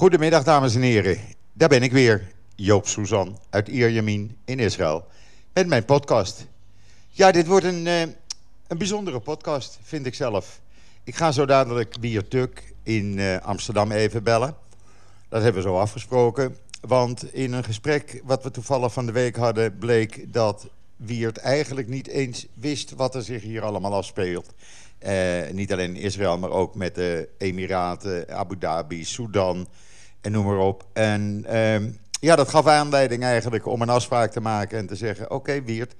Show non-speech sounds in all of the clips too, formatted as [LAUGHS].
Goedemiddag, dames en heren. Daar ben ik weer, Joop Suzan uit Ierjemien in Israël. Met mijn podcast. Ja, dit wordt een, uh, een bijzondere podcast, vind ik zelf. Ik ga zo dadelijk Tuk in uh, Amsterdam even bellen. Dat hebben we zo afgesproken. Want in een gesprek wat we toevallig van de week hadden... bleek dat Wiert eigenlijk niet eens wist wat er zich hier allemaal afspeelt. Uh, niet alleen in Israël, maar ook met de Emiraten, Abu Dhabi, Sudan en noem maar op. En uh, ja, dat gaf aanleiding eigenlijk om een afspraak te maken en te zeggen... oké, okay, Wiert,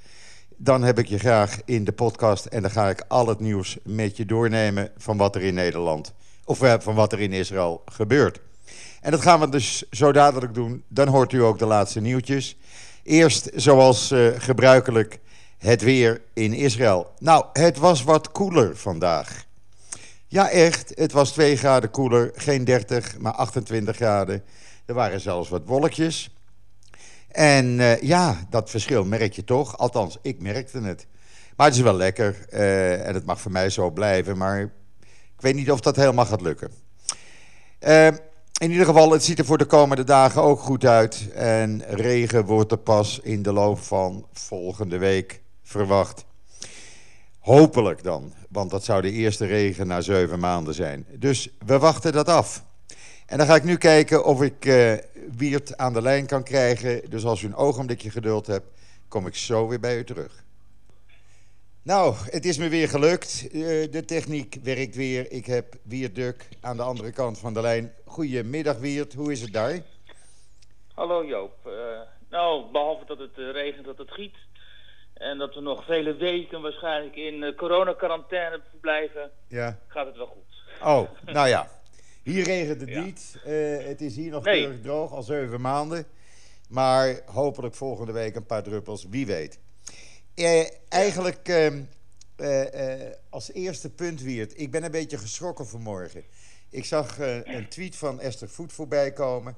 dan heb ik je graag in de podcast... en dan ga ik al het nieuws met je doornemen van wat er in Nederland... of uh, van wat er in Israël gebeurt. En dat gaan we dus zo dadelijk doen. Dan hoort u ook de laatste nieuwtjes. Eerst, zoals uh, gebruikelijk, het weer in Israël. Nou, het was wat koeler vandaag. Ja, echt. Het was 2 graden koeler. Geen 30, maar 28 graden. Er waren zelfs wat wolkjes. En uh, ja, dat verschil merk je toch. Althans, ik merkte het. Maar het is wel lekker. Uh, en het mag voor mij zo blijven. Maar ik weet niet of dat helemaal gaat lukken. Uh, in ieder geval, het ziet er voor de komende dagen ook goed uit. En regen wordt er pas in de loop van volgende week verwacht. Hopelijk dan, want dat zou de eerste regen na zeven maanden zijn. Dus we wachten dat af. En dan ga ik nu kijken of ik uh, Wiert aan de lijn kan krijgen. Dus als u een ogenblikje geduld hebt, kom ik zo weer bij u terug. Nou, het is me weer gelukt. Uh, de techniek werkt weer. Ik heb Wiert Duk aan de andere kant van de lijn. Goedemiddag Wiert, hoe is het daar? Hallo Joop. Uh, nou, behalve dat het regent, dat het giet... En dat we nog vele weken waarschijnlijk in uh, coronacarantaine blijven, ja. gaat het wel goed. Oh, nou ja. Hier regent het [LAUGHS] ja. niet. Uh, het is hier nog nee. keurig droog, al zeven maanden. Maar hopelijk volgende week een paar druppels, wie weet. Uh, eigenlijk ehm, als eerste punt, Wiert. Ik ben een beetje geschrokken vanmorgen. Ik zag een tweet van Esther Voet voorbij komen...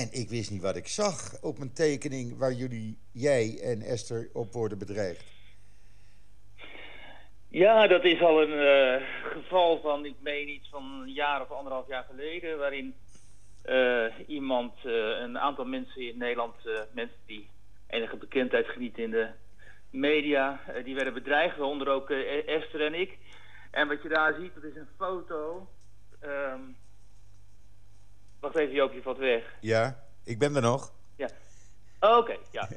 En ik wist niet wat ik zag op een tekening waar jullie, jij en Esther op worden bedreigd. Ja, dat is al een uh, geval van, ik meen iets van een jaar of anderhalf jaar geleden, waarin uh, iemand, uh, een aantal mensen in Nederland, mensen die enige bekendheid genieten in de media, die werden bedreigd, waaronder ook Esther en ik. En wat je daar ziet, dat is een foto. Um, Wacht even, Joop, je valt weg. Ja, ik ben er nog. Ja. Oké, okay, ja.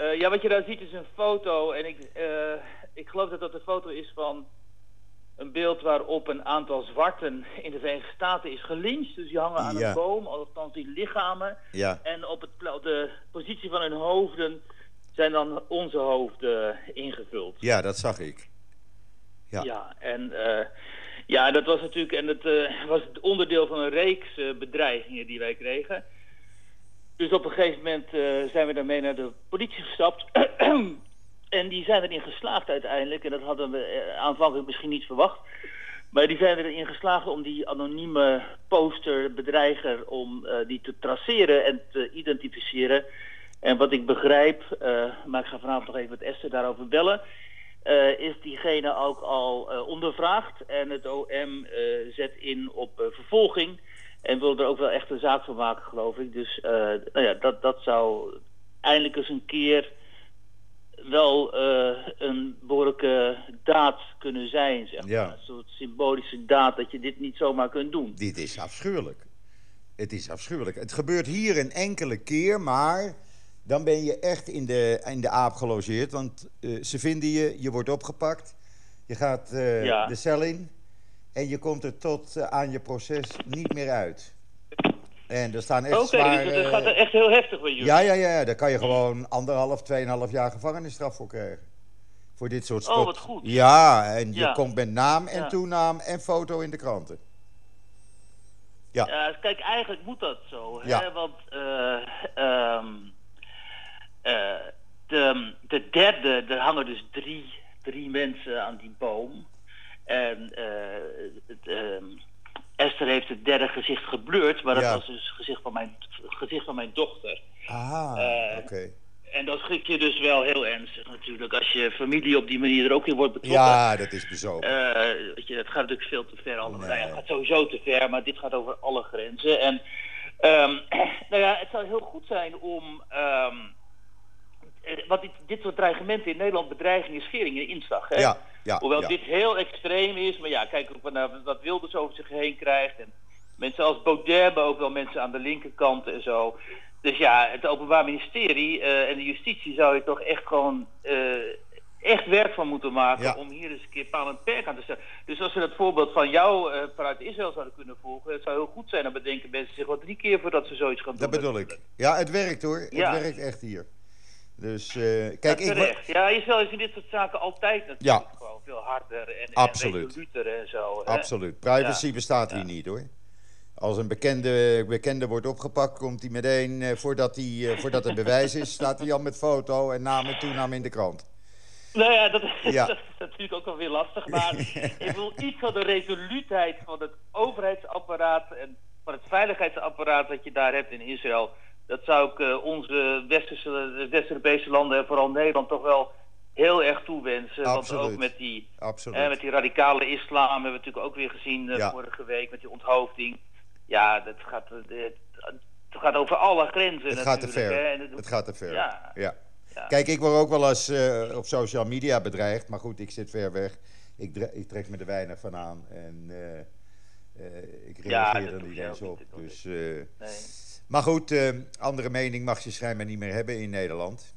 uh, [LAUGHS] ja, wat je daar ziet is een foto. En ik, uh, ik geloof dat dat een foto is van een beeld waarop een aantal zwarten in de Verenigde Staten is gelyncht. Dus die hangen aan ja. een boom, althans die lichamen. Ja. En op, het, op de positie van hun hoofden zijn dan onze hoofden ingevuld. Ja, dat zag ik. Ja, ja en... Uh, ja, dat was natuurlijk en het, uh, was het onderdeel van een reeks uh, bedreigingen die wij kregen. Dus op een gegeven moment uh, zijn we daarmee naar de politie gestapt. [CLEARS THROAT] en die zijn erin geslaagd uiteindelijk. En dat hadden we aanvankelijk misschien niet verwacht. Maar die zijn erin geslaagd om die anonieme posterbedreiger... om die te traceren en te identificeren. En wat ik begrijp, maar ik ga vanavond nog even met Esther daarover bellen... Uh, is diegene ook al uh, ondervraagd. En het OM uh, zet in op vervolging. En wil er ook wel echt een zaak van maken, geloof ik. Dus nou ja, dat, dat zou eindelijk eens een keer wel een behoorlijke daad kunnen zijn. Zeg maar. ja. Een soort symbolische daad dat je dit niet zomaar kunt doen. Dit is afschuwelijk. Het is afschuwelijk. Het gebeurt hier een enkele keer, maar dan ben je echt in de, in de aap gelogeerd. Want uh, ze vinden je, je wordt opgepakt. Je gaat uh, ja. de cel in. En je komt er tot uh, aan je proces niet meer uit. En er staan echt Oké, okay, dus het gaat er echt heel heftig bij jullie. Ja, ja, ja. Daar kan je gewoon anderhalf, tweeënhalf jaar gevangenisstraf voor krijgen. Voor dit soort spot. Oh, wat goed. Ja, en je Ja. komt met naam en Ja. toenaam en foto in de kranten. Ja. Kijk, eigenlijk moet dat zo. Hè? Want eh, ehm, eh, de, de derde, er hangen dus drie, drie mensen aan die boom. En eh, ehm, Esther heeft het derde gezicht geblurred, maar dat Ja. was dus het gezicht van mijn, gezicht van mijn dochter. Ah, Eh, oké. En dat schrik je dus wel heel ernstig natuurlijk. Als je familie op die manier er ook in wordt betrokken. Ja, dat is bezopen. Uh, weet je, het gaat natuurlijk veel te ver allemaal. Nee. Nou ja, het gaat sowieso te ver, maar dit gaat over alle grenzen. En um, [CLEARS THROAT] nou ja, het zou heel goed zijn om... Um, wat dit, dit soort dreigementen in Nederland bedreiging is schering in inslag. Hè? Ja, ja, Hoewel ja. dit heel extreem is, maar ja, kijk ook wat, wat Wilders over zich heen krijgt. En mensen als Baudet, maar ook wel mensen aan de linkerkant en zo. Dus ja, het Openbaar Ministerie uh, en de justitie zou je toch echt gewoon uh, echt werk van moeten maken Ja. om hier eens een keer paal en perk aan te stellen. Dus als we dat voorbeeld van jou uh, vanuit Israël zouden kunnen volgen, het zou heel goed zijn. Dan bedenken mensen zich wel drie keer voordat ze zoiets gaan doen. Dat bedoel ik. Ja, het werkt hoor. Het Ja. werkt echt hier. Dus eh, kijk, Ja, ik. Ja, Israël is in dit soort zaken altijd natuurlijk Ja. gewoon veel harder en, Absoluut. en resoluter en zo. hè. absoluut. Privacy Ja. bestaat hier niet hoor. Als een bekende, bekende wordt opgepakt, komt hij meteen, eh, voordat, hij, eh, voordat er bewijs is, [LAUGHS] staat hij al met foto en naam en toenaam in de krant. Nou ja, dat, Ja. [LAUGHS] dat is natuurlijk ook wel weer lastig. Maar [LAUGHS] ik wil iets van de resoluutheid van het overheidsapparaat en van het veiligheidsapparaat dat je daar hebt in Israël. Dat zou ik eh, onze westerse, West-Europese landen en vooral Nederland toch wel heel erg toewensen. Want ook met die, eh, met die radicale islam hebben we natuurlijk ook weer gezien eh, Ja. vorige week met die onthoofding. Ja, dat gaat, eh, het, het gaat over alle grenzen het gaat te ver. hè. Het- Het gaat te ver. Ja. Ja. ja. Kijk, ik word ook wel eens op social media bedreigd, maar goed, ik zit ver weg. Ik, trek me er weinig van aan en ik reageer er niet eens op. Dus, Nee. Maar goed, eh, andere mening mag je schijnbaar niet meer hebben in Nederland.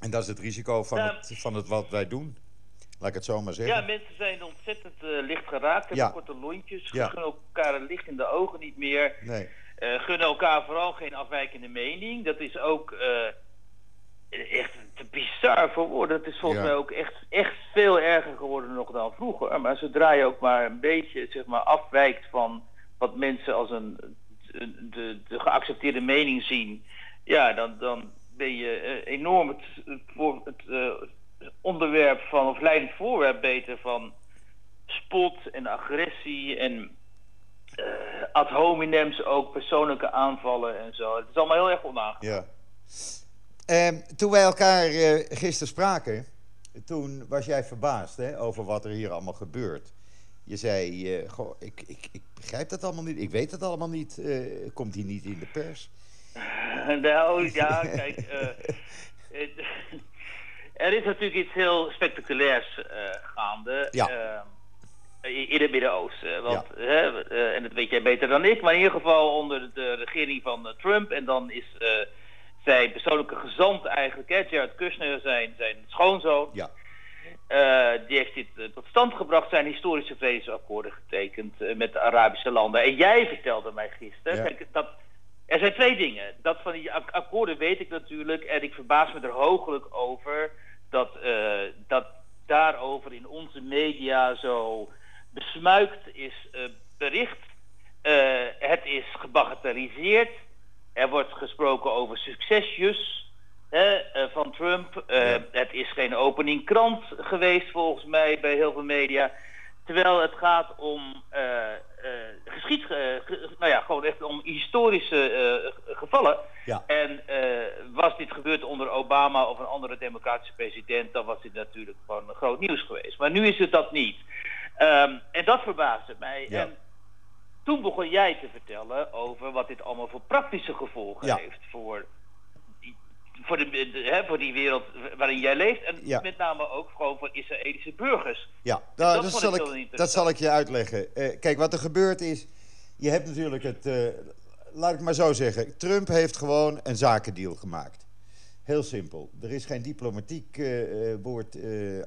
En dat is het risico van, Ja. het, van het wat wij doen. Laat ik het zo maar zeggen. Ja, mensen zijn ontzettend eh, licht geraakt. Hebben Ja. korte lontjes. Ja. Gunnen elkaar licht in de ogen niet meer. Nee. Eh, gunnen elkaar vooral geen afwijkende mening. Dat is ook echt te bizar voor woorden. Het is volgens Ja. mij ook echt, echt veel erger geworden nog dan vroeger. Maar zodra je ook maar een beetje zeg maar, afwijkt van wat mensen als een- de, de geaccepteerde mening zien. Ja, dan, dan ben je eh, enorm het, voor, het eh, onderwerp van, of leidend voorwerp beter van spot en agressie en eh, ad hominems ook, persoonlijke aanvallen en zo. Het is allemaal heel erg onaangenaam. Ja. Ehm, toen wij elkaar gisteren spraken, toen was jij verbaasd hè, over wat er hier allemaal gebeurt. Je zei, eh, goh, ik, ik, ik begrijp dat allemaal niet, ik weet het allemaal niet, eh, komt hier niet in de pers? nou ja, kijk. [LAUGHS] [LAUGHS] er is natuurlijk iets heel spectaculairs gaande. Ja. eh, in het Midden-Oosten. Want, hè, en dat weet jij beter dan ik, maar in ieder geval onder de regering van Trump. En dan is zijn persoonlijke gezant eigenlijk, hè, Jared Kushner, zijn, zijn schoonzoon. Ja, die heeft dit eh, tot stand gebracht, zijn historische vredesakkoorden getekend eh, met de Arabische landen. En jij vertelde mij gisteren, Ja. kijk, dat, er zijn twee dingen. Dat van die ak- akkoorden weet ik natuurlijk en ik verbaas me er hooglijk over dat, eh, dat daarover in onze media zo besmuikt is eh, bericht. Eh, het is gebagatelliseerd. Er wordt gesproken over succesjes eh, van Trump. Eh, Ja. Het is geen opening krant geweest volgens mij bij heel veel media. Terwijl het gaat om eh geschied, ge- nou ja, gewoon echt om historische gevallen. ja, En was dit gebeurd onder Obama of een andere democratische president, dan was dit natuurlijk gewoon groot nieuws geweest. Maar nu is het dat niet. Ehm, en dat verbaasde mij. Ja. En toen begon jij te vertellen over wat dit allemaal voor praktische gevolgen heeft voor, voor, de, de- hè, voor die wereld waarin jij leeft. En Ja. met name ook gewoon voor Israëlische burgers. ja. dat Nou, dat, ik zal ik, dat zal ik je uitleggen. Eh, kijk, wat er gebeurt is, je hebt natuurlijk het, eh, laat ik maar zo zeggen, Trump heeft gewoon een zakendeal gemaakt. Heel simpel. Er is geen diplomatiek eh, woord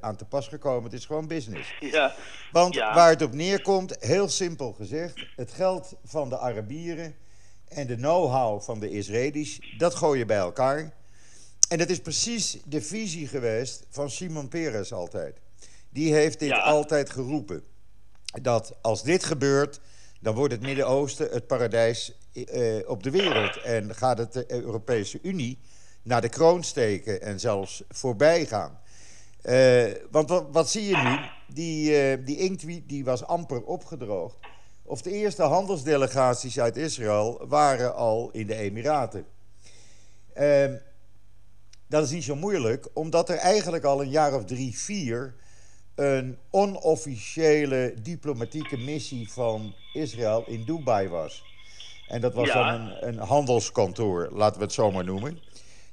aan te pas gekomen. Het is gewoon business. [LAUGHS] Ja, Want Ja. waar het op neerkomt, heel simpel gezegd, het geld van de Arabieren en de know-how van de Israëli's, dat gooi je bij elkaar. En dat is precies de visie geweest van Simon Peres altijd. Die heeft dit Ja. altijd geroepen. Dat als dit gebeurt, dan wordt het Midden-Oosten het paradijs eh, op de wereld. En gaat het de Europese Unie naar de kroon steken en zelfs voorbij gaan. Eh, want wat, wat zie je nu? Die, eh, die inkt die- die was amper opgedroogd. Of de eerste handelsdelegaties uit Israël waren al in de Emiraten. Ehm, Dat is niet zo moeilijk, omdat er eigenlijk al een jaar of drie, vier een onofficiële diplomatieke missie van Israël in Dubai was. En dat was Ja. dan een, een handelskantoor, laten we het zo maar noemen.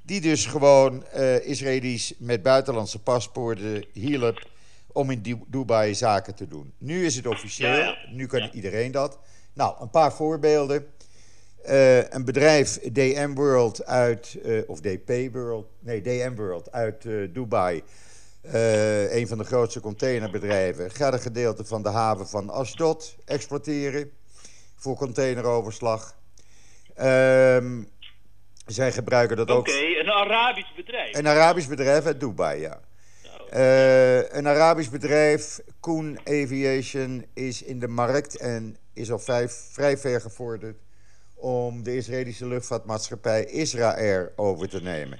Die dus gewoon eh Israëli's met buitenlandse paspoorten hielp om in Du- Dubai zaken te doen. Nu is het officieel, Ja, ja. nu kan iedereen dat. Nou, een paar voorbeelden. Eh, een bedrijf, DM World uit, eh, of DP World, nee, DM World uit eh, Dubai. een van de grootste containerbedrijven. Gaat een gedeelte van de haven van Ashdod exploiteren voor containeroverslag. Ehm, zij gebruiken dat Oké, ook. een Arabisch bedrijf. Een Arabisch bedrijf uit Dubai, ja. Eh, een Arabisch bedrijf, Koen Aviation, is in de markt en is al vijf, vrij ver gevorderd om de Israëlische luchtvaartmaatschappij Israël over te nemen.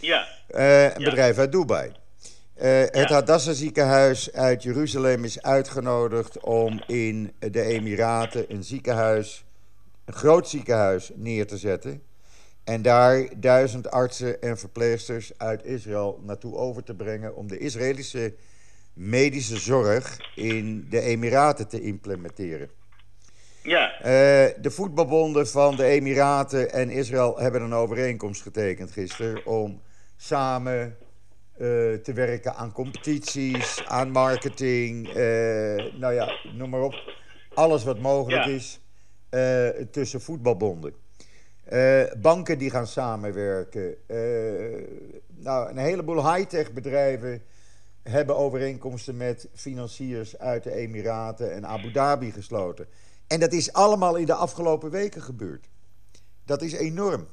ja, Eh, een Ja. bedrijf uit Dubai. Eh, het Ja. Hadassah ziekenhuis uit Jeruzalem is uitgenodigd om in de Emiraten een ziekenhuis, een groot ziekenhuis neer te zetten. En daar duizend artsen en verpleegsters uit Israël naartoe over te brengen om de Israëlische medische zorg in de Emiraten te implementeren. Ja, Eh, de voetbalbonden van de Emiraten en Israël hebben een overeenkomst getekend gisteren om samen eh, te werken aan competities, aan marketing, eh, nou ja, noem maar op. Alles wat mogelijk Ja. is tussen voetbalbonden. Banken die gaan samenwerken. Nou, een heleboel high-tech bedrijven hebben overeenkomsten met financiers uit de Emiraten en Abu Dhabi gesloten. En dat is allemaal in de afgelopen weken gebeurd. Dat is enorm.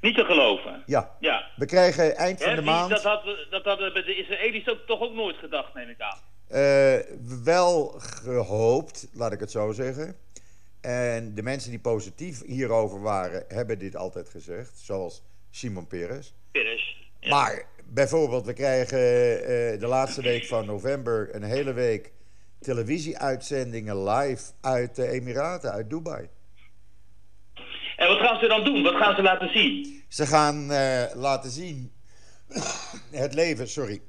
niet te geloven. Ja, Ja. we krijgen eind van de maand Dat, hadden, dat hadden bij de Israëli's ook, toch ook nooit gedacht, neem ik aan. eh, wel gehoopt, laat ik het zo zeggen. En de mensen die positief hierover waren, hebben dit altijd gezegd. Zoals Simon Peres. Peres. Ja. Maar bijvoorbeeld, we krijgen eh, de laatste week van november een hele week televisieuitzendingen live uit de Emiraten, uit Dubai. En wat gaan ze dan doen? Wat gaan ze laten zien? Ze gaan eh, laten zien het leven, sorry,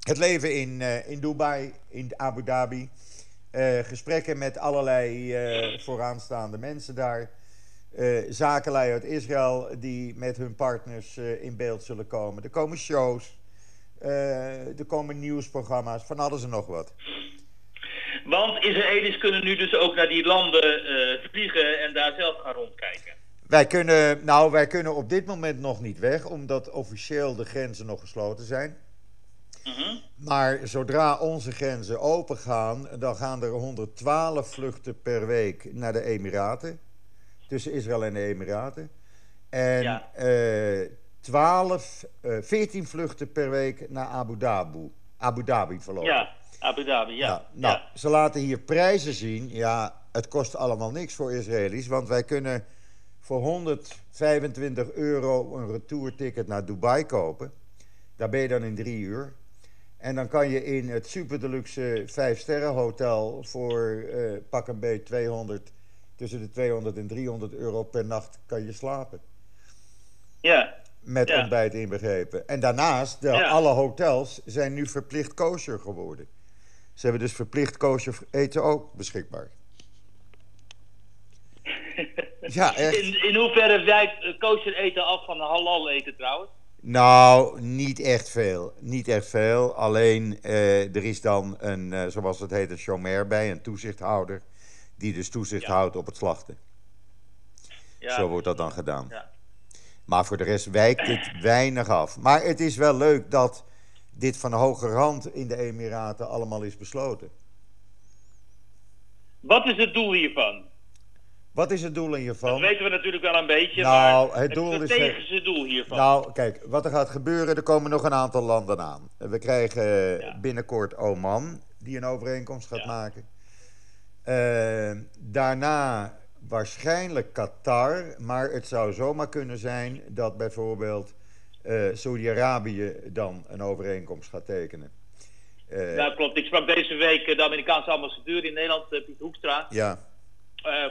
het leven in, eh, in Dubai, in Abu Dhabi. Eh, gesprekken met allerlei vooraanstaande mensen daar. Zakenlui uit Israël die met hun partners in beeld zullen komen. Er komen shows, er komen nieuwsprogramma's, van alles en nog wat. Want Israëli's kunnen nu dus ook naar die landen eh, vliegen en daar zelf gaan rondkijken. Wij kunnen, nou, wij kunnen op dit moment nog niet weg, omdat officieel de grenzen nog gesloten zijn. Mhm. Maar zodra onze grenzen open gaan, dan gaan er 112 vluchten per week naar de Emiraten. Tussen Israël en de Emiraten. En Ja. eh 12, eh 14 vluchten per week naar Abu Dhabi. Abu Dhabi verlopen. Ja, Abu Dhabi, ja. Ja, nou, ja. ze laten hier prijzen zien. Ja, het kost allemaal niks voor Israëli's. Want wij kunnen voor 125 euro een retourticket naar Dubai kopen. Daar ben je dan in drie uur. En dan kan je in het super deluxe 5 sterren hotel voor eh, pak een beetje 200, tussen de 200 en 300 euro per nacht kan je slapen. ja. Met Ja. ontbijt inbegrepen. En daarnaast, de, Ja. alle hotels zijn nu verplicht kosher geworden. Ze hebben dus verplicht kosher eten ook beschikbaar. [LAUGHS] Ja, echt. In, in hoeverre wijkt eh, kosher eten af van halal eten trouwens? Nou, niet echt veel. Niet echt veel. Alleen eh, er is dan een, eh, zoals het heet, een chomer bij, een toezichthouder. Die dus toezicht Ja. houdt op het slachten. Ja. Zo wordt dat dan gedaan. Ja. Maar voor de rest wijkt het weinig af. Maar het is wel leuk dat dit van hoge rand in de Emiraten allemaal is besloten. Wat is het doel hiervan? Wat is het doel Dat hiervan? weten we natuurlijk wel een beetje, Nou, maar het doel is- strategische doel hiervan. Nou, kijk, wat er gaat gebeuren, er komen nog een aantal landen aan. We krijgen Ja. binnenkort Oman, die een overeenkomst gaat Ja. maken. Eh, daarna waarschijnlijk Qatar, maar het zou zomaar kunnen zijn dat bijvoorbeeld eh Saudi-Arabië dan een overeenkomst gaat tekenen. Eh, Ja, klopt. Ik sprak deze week eh, de Amerikaanse ambassadeur in Nederland, Piet Hoekstra. ja,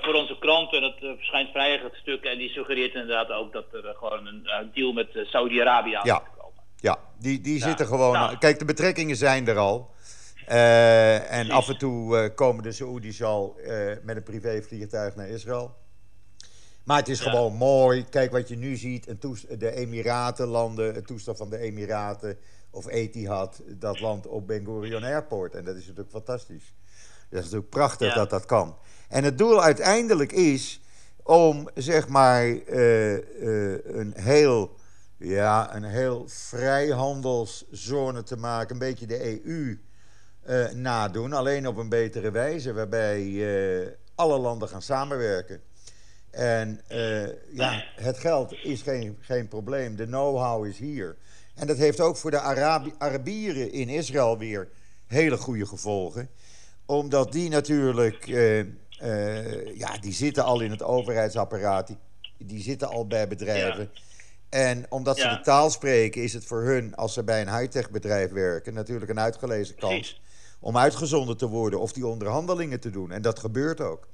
voor onze kranten, dat verschijnt vrijdag het stuk, en die suggereert inderdaad ook dat er gewoon een deal met Saudi-Arabië aan ja. moet komen. Ja, die, die zitten gewoon. Nou. Kijk, de betrekkingen zijn er al. en af en toe komen de Saoedi's al met een privévliegtuig naar Israël. Maar het is gewoon mooi. Kijk wat je nu ziet. de Emiratenlanden, het toestel van de Emiraten of Etihad, dat land op Ben Gurion Airport. En dat is natuurlijk fantastisch. Dat is natuurlijk prachtig dat dat kan. En het doel uiteindelijk is om zeg maar uh, uh, een heel, ja, een heel vrijhandelszone te maken, een beetje de EU uh, eh, nadoen, alleen op een betere wijze, waarbij alle landen gaan samenwerken. En ja, het geld is geen, geen probleem, de know-how is hier. En dat heeft ook voor de Arabi Arabieren in Israël weer hele goede gevolgen. Omdat die natuurlijk, uh, uh, ja, die zitten al in het overheidsapparaat, die, die zitten al bij bedrijven. En omdat ze de taal spreken, is het voor hun, als ze bij een high-tech bedrijf werken, natuurlijk een uitgelezen kans om uitgezonden te worden of die onderhandelingen te doen. En dat gebeurt ook.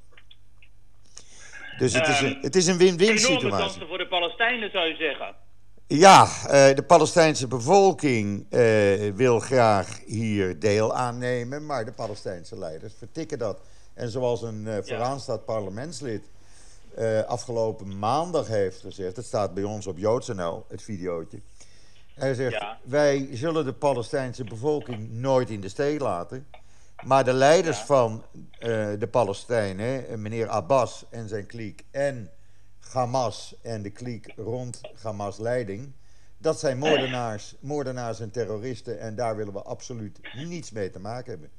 Dus het is een, ehm, het is een win-win situatie. Enorme kansen voor de Palestijnen, zou je zeggen. Ja, uh, de Palestijnse bevolking uh, wil graag hier deel aannemen, maar de Palestijnse leiders vertikken dat. En zoals een uh, vooraanstaand parlementslid afgelopen maandag heeft gezegd, het staat bij ons op JoodsNL, het videootje. Hij zegt, ja. wij zullen de Palestijnse bevolking nooit in de steek laten. Maar de leiders ja. van de Palestijnen, meneer Abbas en zijn kliek en Hamas en de kliek rond Hamas leiding. Dat zijn moordenaars, moordenaars en terroristen en daar willen we absoluut niets mee te maken hebben.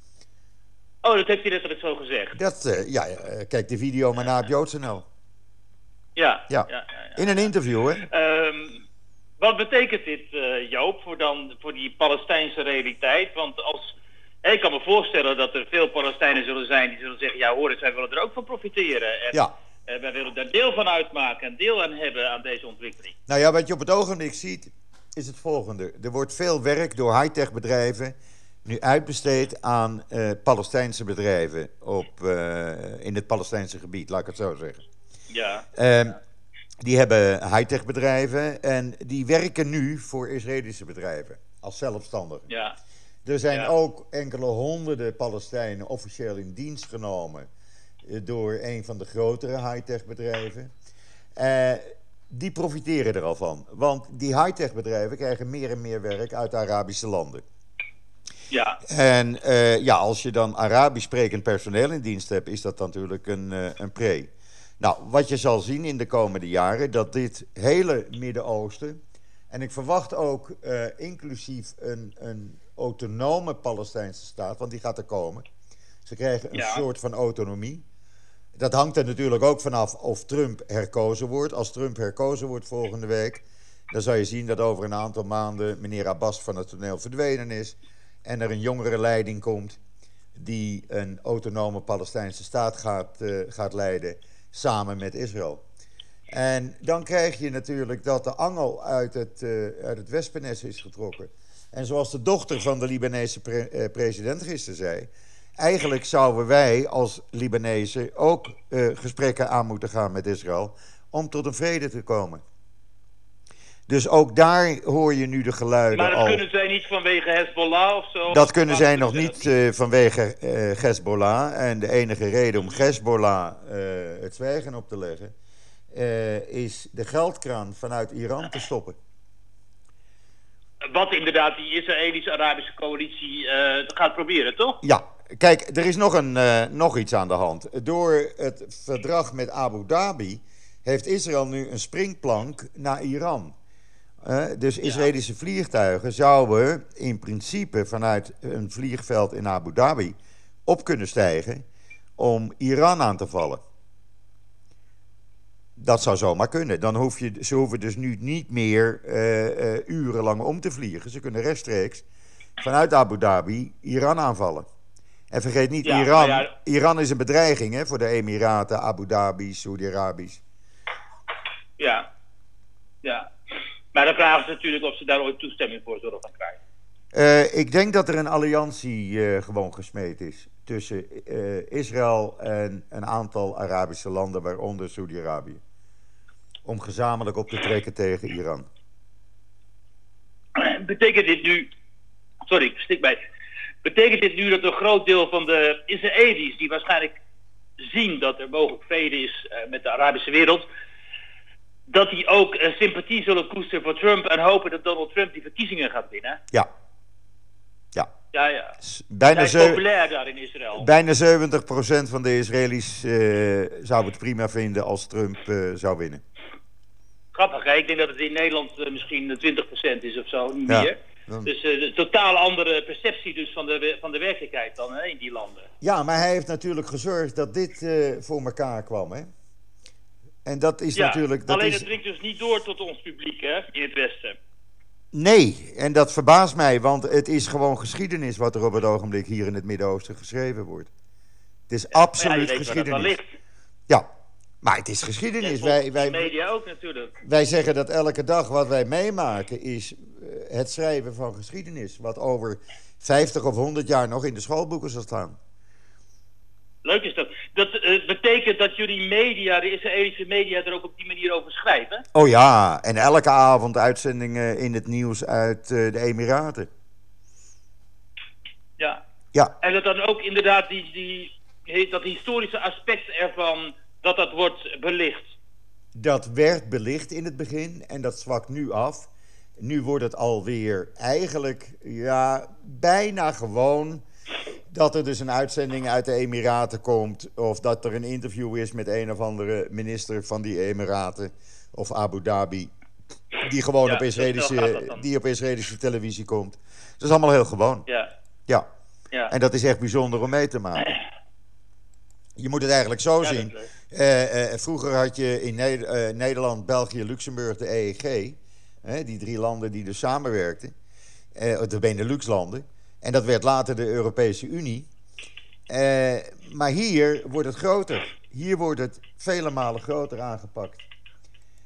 Oh, dat heeft hij letterlijk zo gezegd. Dat, uh, ja, uh, kijk de video maar naar op JoodsNL. Ja, ja. Ja, ja, In een interview, hè? Um, wat betekent dit, uh, Joop, voor, dan, voor die Palestijnse realiteit? Want als, ik kan me voorstellen dat er veel Palestijnen zullen zijn die zullen zeggen... ja, hoor wij willen er ook van profiteren. En, ja. Uh, wij willen daar deel van uitmaken en deel aan hebben aan deze ontwikkeling. Nou ja, wat je op het ogenblik ziet, is het volgende. Er wordt veel werk door high-tech bedrijven nu uitbesteed aan uh, Palestijnse bedrijven op, uh, in het Palestijnse gebied, laat ik het zo zeggen. Ja. Uh, die hebben high-tech bedrijven en die werken nu voor Israëlische bedrijven als zelfstandigen. Ja. Er zijn ja. ook enkele honderden Palestijnen officieel in dienst genomen eh, door een van de grotere high-tech bedrijven. Uh, die profiteren er al van. Want die high-tech bedrijven krijgen meer en meer werk uit de Arabische landen. Ja. En uh, ja, als je dan Arabisch sprekend personeel in dienst hebt, is dat natuurlijk een, uh, een pre. Nou, wat je zal zien in de komende jaren, dat dit hele Midden-Oosten, en ik verwacht ook inclusief een, een autonome Palestijnse staat, want die gaat er komen. Ze krijgen een ja. soort van autonomie. Dat hangt er natuurlijk ook vanaf of Trump herkozen wordt. Als Trump herkozen wordt volgende week, dan zal je zien dat over een aantal maanden meneer Abbas van het toneel verdwenen is. En er een jongere leiding komt die een autonome Palestijnse staat gaat, uh, gaat leiden samen met Israël. En dan krijg je natuurlijk dat de angel uit het, uh, uit het is getrokken. En zoals de dochter van de Libanese pre uh, president gisteren zei eigenlijk zouden wij als Libanezen ook uh, gesprekken aan moeten gaan met Israël om tot een vrede te komen. Dus ook daar hoor je nu de geluiden Maar dat al. kunnen zij niet vanwege Hezbollah of zo? Dat kunnen zij nog niet uh, vanwege uh, Hezbollah. En de enige reden om Hezbollah het zwijgen op te leggen... is de geldkraan vanuit Iran te stoppen. Wat inderdaad die Israëlische-Arabische coalitie gaat proberen, toch? Ja, Kijk, er is nog, een, uh, nog iets aan de hand. Door het verdrag met Abu Dhabi heeft Israël nu een springplank naar Iran. Uh, dus Israëlische ja. vliegtuigen zouden in principe vanuit een vliegveld in Abu Dhabi op kunnen stijgen om Iran aan te vallen. Dat zou zomaar kunnen. Dan hoef je, ze hoeven dus nu niet meer uh, urenlang om te vliegen. Ze kunnen rechtstreeks vanuit Abu Dhabi Iran aanvallen. En vergeet niet, ja, Iran, ja, Iran is een bedreiging hè, voor de Emiraten, Abu Dhabi, Saudi-Arabisch. Ja, ja. Maar dan vragen ze natuurlijk of ze daar ooit toestemming voor zullen gaan krijgen. Uh, ik denk dat er een alliantie uh, gewoon gesmeed is tussen uh, Israël en een aantal Arabische landen, waaronder Saudi-Arabië. Om gezamenlijk op te trekken tegen Iran. Betekent dit nu. Sorry, stik bij. Betekent dit nu dat een groot deel van de Israëli's, die waarschijnlijk zien dat er mogelijk vrede is met de Arabische wereld, dat die ook sympathie zullen koesteren voor Trump en hopen dat Donald Trump die verkiezingen gaat winnen? Ja, ja. Ja, ja. Bijna, is populair daar in Israël. bijna 70% van de Israëli's uh, zou het prima vinden als Trump uh, zou winnen. Grappig, hè? Ik denk dat het in Nederland uh, misschien 20% is of zo, niet ja. meer. Dus een totaal andere perceptie dus van de, van de werkelijkheid dan hè, in die landen. Ja, maar hij heeft natuurlijk gezorgd dat dit voor elkaar kwam, hè? En dat is ja, natuurlijk... Dat alleen is... het dringt dus niet door tot ons publiek, hè, in het Westen. Nee, en dat verbaast mij, want het is gewoon geschiedenis wat er op het ogenblik hier in het Midden-Oosten geschreven wordt. Het is absoluut ja, geschiedenis. Ja, maar het is geschiedenis. Wij, wij, media ook natuurlijk. Wij zeggen dat elke dag wat wij meemaken is het schrijven van geschiedenis. Wat over 50 of 100 jaar nog in de schoolboeken zal staan. Leuk is dat. Dat uh, betekent dat jullie media, de Israëlische media, er ook op die manier over schrijven? Oh ja, en elke avond uitzendingen in het nieuws uit uh, de Emiraten. Ja. Ja. En dat dan ook inderdaad die, die, dat historische aspect ervan, dat dat wordt belicht. Dat werd belicht in het begin en dat zwakt nu af. Nu wordt het alweer eigenlijk, ja, bijna gewoon dat er dus een uitzending uit de Emiraten komt. Of dat er een interview is met een of andere minister van die Emiraten. Of Abu Dhabi. Die gewoon Ja, op, Israëlische, die op Israëlische televisie komt. Dat is allemaal heel gewoon. Ja. Ja. Ja. En dat is echt bijzonder om mee te maken. Je moet het eigenlijk zo Ja, zien. Eh, eh, vroeger had je in Ne- eh, Nederland, België, Luxemburg de EEG. Die drie landen die dus samenwerkten. De Benelux-landen. En dat werd later de Europese Unie. Maar hier wordt het groter. Hier wordt het vele malen groter aangepakt.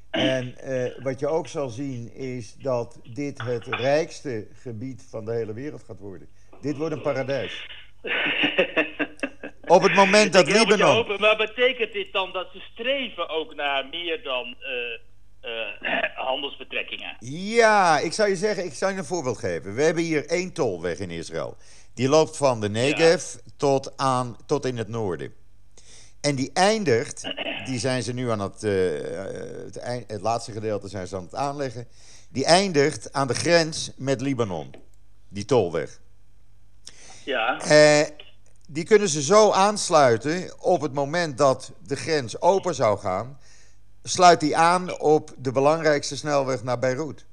En wat je ook zal zien is dat dit het rijkste gebied van de hele wereld gaat worden. Dit wordt een paradijs. [LAUGHS] Op het moment dat Libanon... maar betekent dit dan dat ze streven ook naar meer dan eh, eh, [CLEARS THROAT] handelsbetrekkingen? Ja, ik zou je zeggen, ik zou je een voorbeeld geven. We hebben hier één tolweg in Israël. Die loopt van de Negev tot, aan, tot in het noorden. En die eindigt, [CLEARS THROAT] die zijn ze nu aan het, eh, het, eind- het laatste gedeelte zijn ze aan het aanleggen. Die eindigt aan de grens met Libanon, die tolweg. Ja. Die kunnen ze zo aansluiten op het moment dat de grens open zou gaan. Sluit die aan op de belangrijkste snelweg naar Beirut.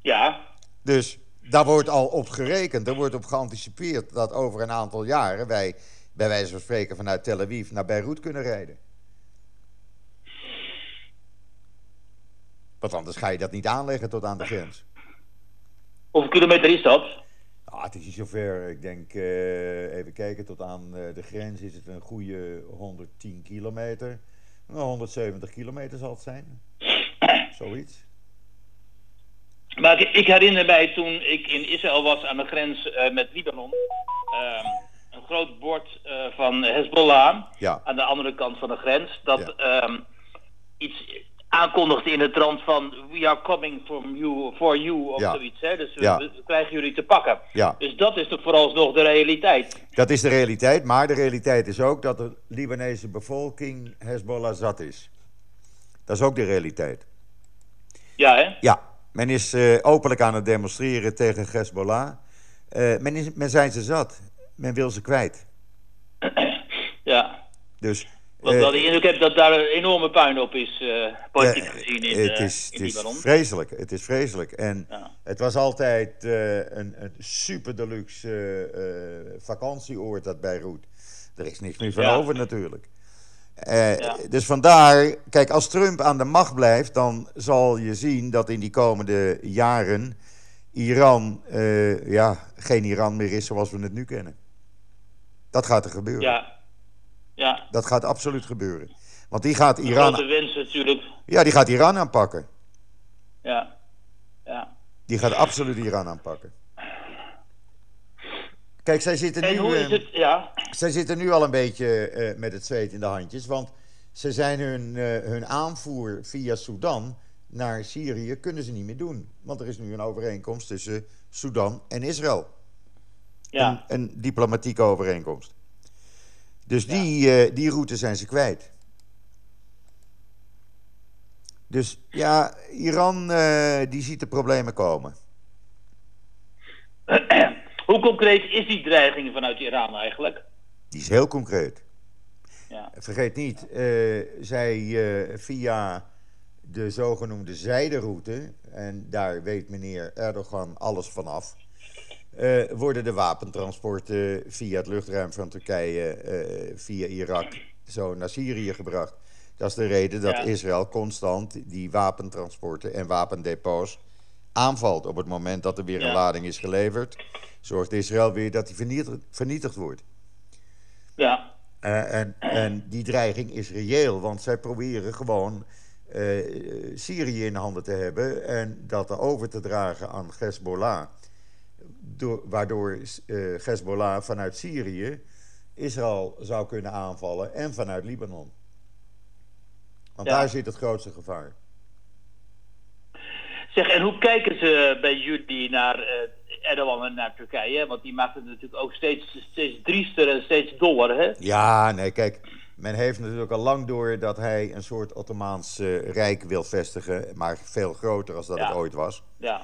Ja. Dus daar wordt al op gerekend, er wordt op geanticipeerd dat over een aantal jaren wij, bij wijze van spreken, vanuit Tel Aviv naar Beirut kunnen rijden. Want anders ga je dat niet aanleggen tot aan de grens. Hoeveel kilometer is dat? Ah, het is niet zover. Ik denk, eh, even kijken, tot aan eh, de grens is het een goede 110 kilometer. Nou, 170 kilometer zal het zijn. Zoiets. Maar ik, ik herinner mij toen ik in Israël was aan de grens eh, met Libanon. ehm, een groot bord van Hezbollah Ja. aan de andere kant van de grens. Dat Ja. ehm, iets aankondigde in de trant van we are coming from you, for you of Ja. zoiets. Hè? Dus we, Ja. we krijgen jullie te pakken. Ja. Dus dat is toch vooralsnog de realiteit. Dat is de realiteit, maar de realiteit is ook dat de Libanese bevolking Hezbollah zat is. Dat is ook de realiteit. Ja, hè? Ja, men is eh, openlijk aan het demonstreren tegen Hezbollah. Eh, men, is, men zijn ze zat. Men wil ze kwijt. Ja. Dus Want eh, wel de indruk heb dat daar een enorme puinhoop is, eh, politiek eh, gezien in, het is, in het is vreselijk. Het is vreselijk. En Ja. het was altijd een, een super deluxe vakantieoord, dat Beirut. Er is niks meer van Ja. over natuurlijk. Ja. Dus vandaar, kijk, als Trump aan de macht blijft, dan zal je zien dat in die komende jaren Iran, ja, geen Iran meer is zoals we het nu kennen. Dat gaat er gebeuren. Ja. Ja. Dat gaat absoluut gebeuren. Want die gaat Iran, grote wens natuurlijk. ja, die gaat Iran aanpakken. Ja. Ja. Die gaat absoluut Iran aanpakken. Kijk, zij zitten nu, En hoe is eh, het? Ja. zij zitten nu al een beetje eh, met het zweet in de handjes. Want ze zijn hun, eh, hun aanvoer via Sudan naar Syrië kunnen ze niet meer doen. Want er is nu een overeenkomst tussen Sudan en Israël. Ja. Een, een diplomatieke overeenkomst. Dus die, eh, die route zijn ze kwijt. Dus ja, Iran eh, die ziet de problemen komen. [CLEARS THROAT] Hoe concreet is die dreiging vanuit Iran eigenlijk? Die is heel concreet. Ja. Vergeet niet, eh, zij via de zogenoemde zijderoute, en daar weet meneer Erdogan alles vanaf, eh worden de wapentransporten via het luchtruim van Turkije, eh, via Irak, zo naar Syrië gebracht. Dat is de reden dat Ja. Israël constant die wapentransporten en wapendepots aanvalt. Op het moment dat er weer een lading is geleverd, zorgt Israël weer dat die vernietigd, vernietigd wordt. Ja. Eh, en, en die dreiging is reëel, want zij proberen gewoon Syrië in handen te hebben en dat over te dragen aan Hezbollah. Door, waardoor eh, Hezbollah vanuit Syrië Israël zou kunnen aanvallen en vanuit Libanon. Want Ja. daar zit het grootste gevaar. Zeg, en hoe kijken ze bij jullie naar eh, Erdogan en naar Turkije? Want die maakt het natuurlijk ook steeds, steeds driester en steeds doller, hè? Ja, nee, kijk. Men heeft natuurlijk al lang door dat hij een soort Ottomaans rijk wil vestigen, maar veel groter als dat Ja. het ooit was. Ja.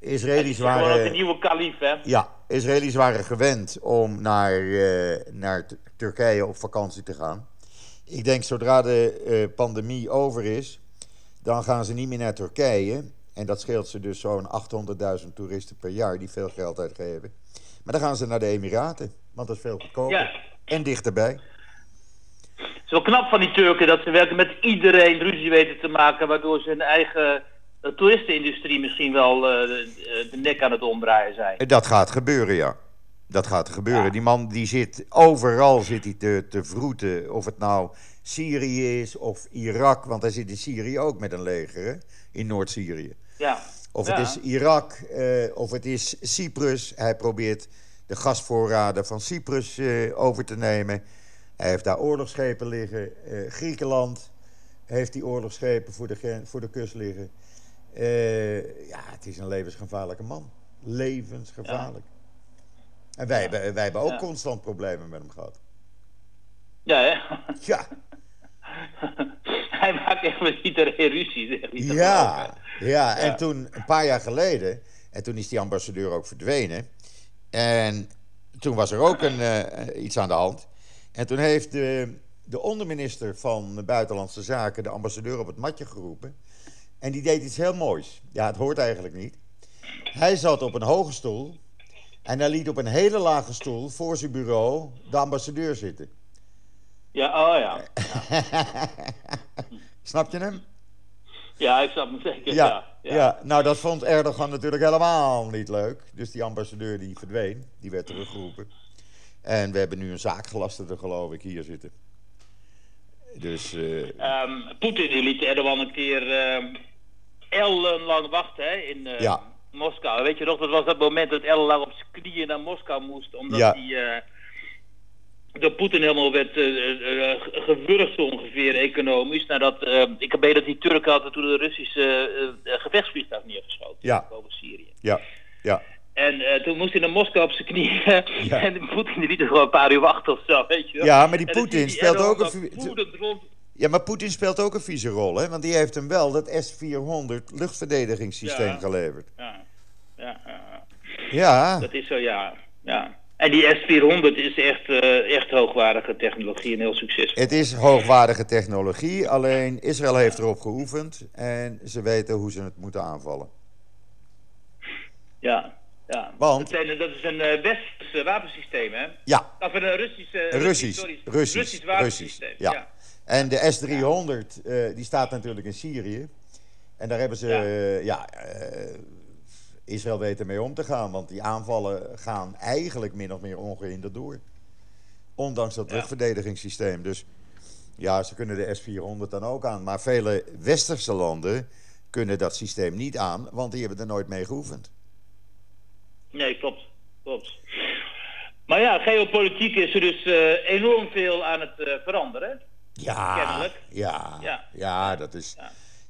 Israëli's waren. de nieuwe kalif, hè? Ja, Israëli's waren gewend om naar, eh, naar Turkije op vakantie te gaan. Ik denk zodra de eh, pandemie over is, dan gaan ze niet meer naar Turkije. En dat scheelt ze dus zo'n 800.000 toeristen per jaar die veel geld uitgeven. Maar dan gaan ze naar de Emiraten, want dat is veel goedkoper. Ja. En dichterbij. Het is wel knap van die Turken dat ze werken met iedereen ruzie weten te maken, waardoor ze hun eigen eh, toeristenindustrie misschien wel eh, de, de nek aan het omdraaien zijn. Dat gaat gebeuren, ja. Dat gaat gebeuren. Ja. Die man die zit overal zit hij te, te vroeten. Of het nou Syrië is of Irak. Want hij zit in Syrië ook met een leger, hè? in Noord-Syrië. Ja. Of Ja. het is Irak, eh, of het is Cyprus. Hij probeert de gasvoorraden van Cyprus eh, over te nemen. Hij heeft daar oorlogsschepen liggen. Eh, Griekenland heeft die oorlogsschepen voor de, voor de kust liggen. Eh, ja, het is een levensgevaarlijke man. Levensgevaarlijk. En wij, hebben, wij hebben ook Ja. constant problemen met hem gehad. Ja, hè? Ja, [LAUGHS] Hij maakt echt met iedereen ruzie. zeg, ja, ja. En toen, een paar jaar geleden, en toen is die ambassadeur ook verdwenen. En toen was er ook een, eh, iets aan de hand. En toen heeft de, de onderminister van Buitenlandse Zaken de ambassadeur op het matje geroepen. En die deed iets heel moois. Ja, het hoort eigenlijk niet. Hij zat op een hoge stoel. En hij liet op een hele lage stoel voor zijn bureau de ambassadeur zitten. Ja, oh ja. [LAUGHS] Snap je hem? Ja, ik snap hem zeker. Ja, Ja, ja. nou dat vond Erdogan natuurlijk helemaal niet leuk. Dus die ambassadeur die verdween, die werd teruggeroepen. En we hebben nu een zaakgelastigde, geloof ik, hier zitten. Dus eh, Ehm, Poetin die liet Erdogan een keer ehm, ellenlang wachten hè, in eh, Ja. Moskou. Weet je nog, dat was dat moment dat ellenlang op zijn knieën naar Moskou moest. Omdat Ja. hij eh, door Poetin helemaal werd eh, eh, eh, gewurgd zo ongeveer economisch. Nadat, eh, ik weet dat die Turken hadden toen de Russische eh, eh, gevechtsvliegtuig neergeschoten. Ja. Boven Syrië. ja, ja, En eh, toen moest hij naar Moskou op zijn knieën. Ja. [LAUGHS] En Poetin die liet er gewoon een paar uur wachten of zo, weet je wel. Ja, maar die Poetin speelt ook een ja, maar Poetin speelt ook een vieze rol, hè? Want die heeft hem wel dat S-400 luchtverdedigingssysteem Ja. geleverd. Ja, ja, ja, ja. Ja, dat is zo, ja. ja. En die S400 is echt, eh, echt hoogwaardige technologie en heel succesvol. het is hoogwaardige technologie, alleen Israël heeft erop geoefend en ze weten hoe ze het moeten aanvallen. Ja, ja. Want- Dat, zijn, dat is een eh westers wapensysteem, hè? Ja, Of een Russisch... eh, Russisch, sorry, Russisch, Russisch wapensysteem. ja. ja. En de S-300, eh, die staat natuurlijk in Syrië. En daar hebben ze, Ja. ja, Israël weet ermee om te gaan. Want die aanvallen gaan eigenlijk min of meer ongehinderd door. Ondanks dat luchtverdedigingssysteem. Dus ja, ze kunnen de S-400 dan ook aan. Maar vele westerse landen kunnen dat systeem niet aan, want die hebben er nooit mee geoefend. Nee, klopt. klopt. Maar ja, geopolitiek is er dus uh, enorm veel aan het uh, veranderen. Ja, ja, ja, ja, dat is.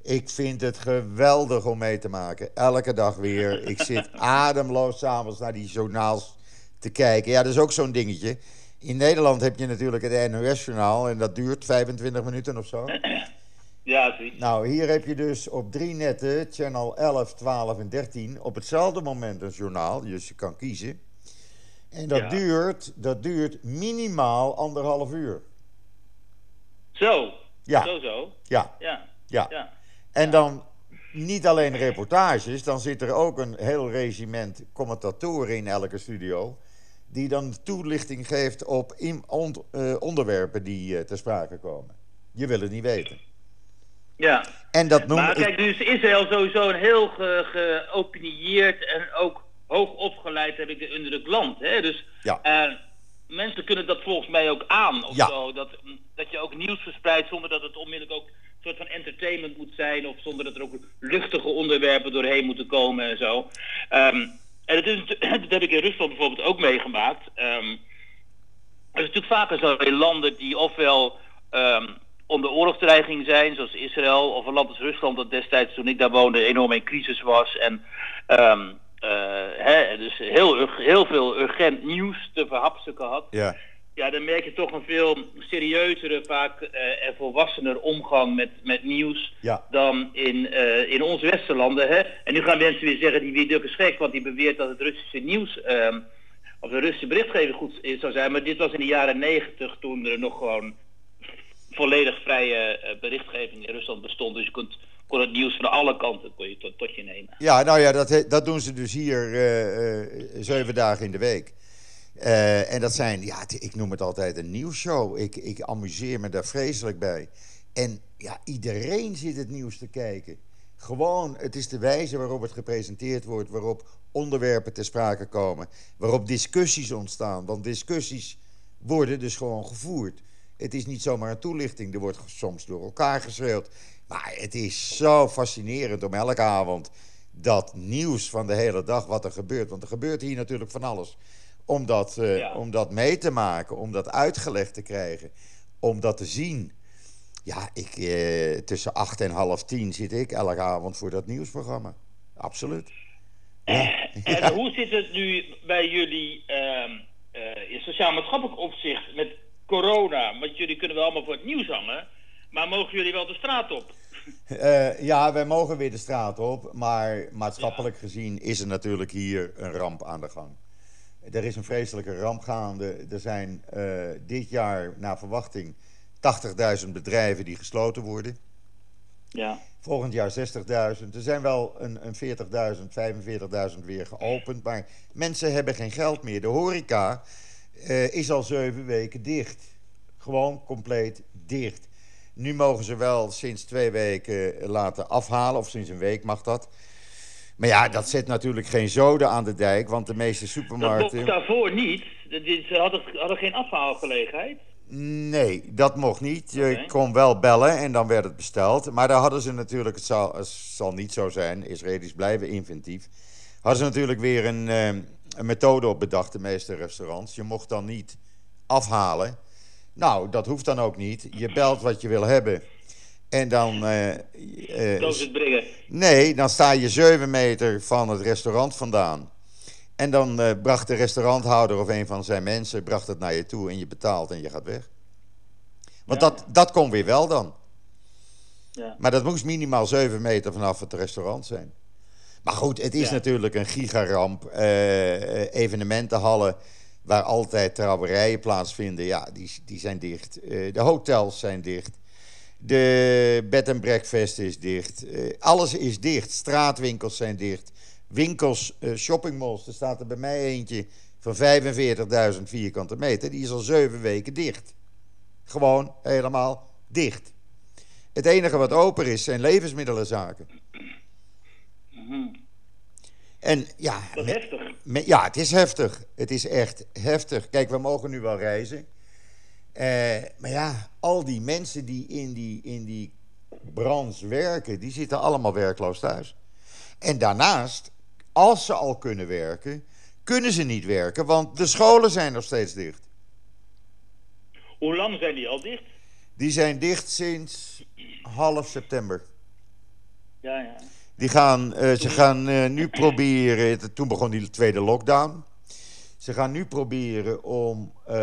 Ik vind het geweldig om mee te maken. Elke dag weer. Ik zit [LAUGHS] ademloos s'avonds naar die journaals te kijken. Ja, dat is ook zo'n dingetje. In Nederland heb je natuurlijk het NOS-journaal en dat duurt 25 minuten of zo. [CLEARS THROAT] Ja, zie. Nou, hier heb je dus op drie netten, channel 11, 12 en 13, op hetzelfde moment een journaal. Dus je kan kiezen. En dat, duurt, dat duurt minimaal anderhalf uur. Zo? Ja. Zo, zo? Ja. Ja. Ja. ja. En dan niet alleen reportages, dan zit er ook een heel regiment commentatoren in elke studio. Die dan toelichting geeft op eh, onderwerpen die uh, ter sprake komen. Je wil het niet weten. Ja. En dat noem maar kijk, dus Israël sowieso een heel geopinieerd ge en ook hoog opgeleid, heb ik de indruk, land. Hè? Dus ja. Uh, mensen kunnen dat volgens mij ook aan. Of ja. zo. Dat, dat je ook nieuws verspreidt zonder dat het onmiddellijk ook een soort van entertainment moet zijn. Of zonder dat er ook luchtige onderwerpen doorheen moeten komen en zo. Um, en dat, is, [CLEARS THROAT] dat heb ik in Rusland bijvoorbeeld ook meegemaakt. Um, er is natuurlijk vaker zo in landen die ofwel um, onder oorlogsdreiging zijn, zoals Israël, of een land als Rusland, dat destijds toen ik daar woonde enorm in crisis was. En um, uh, hè, dus heel, heel veel urgent nieuws te verhapstukken had. Ja. Ja, dan merk je toch een veel serieuzere, vaak uh, en volwassener omgang met, met nieuws ja. dan in, uh, in onze westerlanden. Hè? En nu gaan mensen weer zeggen, die weer is gek, want die beweert dat het Russische nieuws, uh, of de Russische berichtgeving goed zou zijn. Maar dit was in de jaren negentig, toen er nog gewoon volledig vrije berichtgeving in Rusland bestond. Dus je kunt kon het nieuws van alle kanten kon je tot, je nemen. Ja, nou ja, dat, dat doen ze dus hier uh, uh, zeven dagen in de week. En dat zijn, ja, ik noem het altijd een nieuwsshow. Ik, ik amuseer me daar vreselijk bij. En ja, iedereen zit het nieuws te kijken. Gewoon, het is de wijze waarop het gepresenteerd wordt, waarop onderwerpen ter sprake komen, waarop discussies ontstaan. Want discussies worden dus gewoon gevoerd. Het is niet zomaar een toelichting, er wordt soms door elkaar geschreeuwd. Maar het is zo fascinerend om elke avond dat nieuws van de hele dag, wat er gebeurt. Want er gebeurt hier natuurlijk van alles. Om dat, uh, ja. om dat mee te maken, om dat uitgelegd te krijgen, om dat te zien. Ja, ik, uh, tussen acht en half tien zit ik elke avond voor dat nieuwsprogramma. Absoluut. Ja. [LAUGHS] En ja. hoe zit het nu bij jullie uh, in sociaal-maatschappelijk opzicht met corona? Want jullie kunnen wel allemaal voor het nieuws hangen. Maar mogen jullie wel de straat op? Uh, [LAUGHS] ja, wij mogen weer de straat op. Maar maatschappelijk ja. gezien is er natuurlijk hier een ramp aan de gang. Er is een vreselijke ramp gaande. Er zijn uh, dit jaar, naar verwachting, 80.000 bedrijven die gesloten worden. Ja. Volgend jaar 60.000. Er zijn wel een, een 40.000, 45.000 weer geopend. Maar mensen hebben geen geld meer. De horeca uh, is al zeven weken dicht. Gewoon compleet dicht. Nu mogen ze wel sinds twee weken laten afhalen, of sinds een week mag dat. Maar ja, dat zet natuurlijk geen zoden aan de dijk, want de meeste supermarkten... Dat mocht daarvoor niet. Ze hadden, hadden geen afhaalgelegenheid. Nee, dat mocht niet. Je okay. kon wel bellen en dan werd het besteld. Maar daar hadden ze natuurlijk, het zal, het zal niet zo zijn, Israëli's blijven inventief. Hadden ze natuurlijk weer een, een methode op bedacht, de meeste restaurants. Je mocht dan niet afhalen. Nou, dat hoeft dan ook niet. Je belt wat je wil hebben. En dan. Uh, uh, het brengen. Nee, dan sta je 7 meter van het restaurant vandaan. En dan uh, bracht de restauranthouder of een van zijn mensen bracht het naar je toe en je betaalt en je gaat weg. Want ja. dat, dat kon weer wel dan. Ja. Maar dat moest minimaal 7 meter vanaf het restaurant zijn. Maar goed, het is ja. natuurlijk een gigaramp. evenementenhallen waar altijd trouwerijen plaatsvinden, ja, die, die zijn dicht. Uh, de hotels zijn dicht. De bed and breakfast is dicht. Uh, alles is dicht. Straatwinkels zijn dicht. Winkels, uh, shoppingmalls. Er staat er bij mij eentje van 45.000 vierkante meter. Die is al zeven weken dicht. Gewoon helemaal dicht. Het enige wat open is zijn levensmiddelenzaken. Mm -hmm. En ja, dat is heftig. Met, ja, het is heftig. Het is echt heftig. Kijk, we mogen nu wel reizen. Uh, maar ja, al die mensen die in die, in die branche werken, die zitten allemaal werkloos thuis. En daarnaast, als ze al kunnen werken, kunnen ze niet werken, want de scholen zijn nog steeds dicht. Hoe lang zijn die al dicht? Die zijn dicht sinds half september. Ja, ja. Die gaan, uh, ze gaan uh, nu proberen, toen begon die tweede lockdown. Ze gaan nu proberen om uh,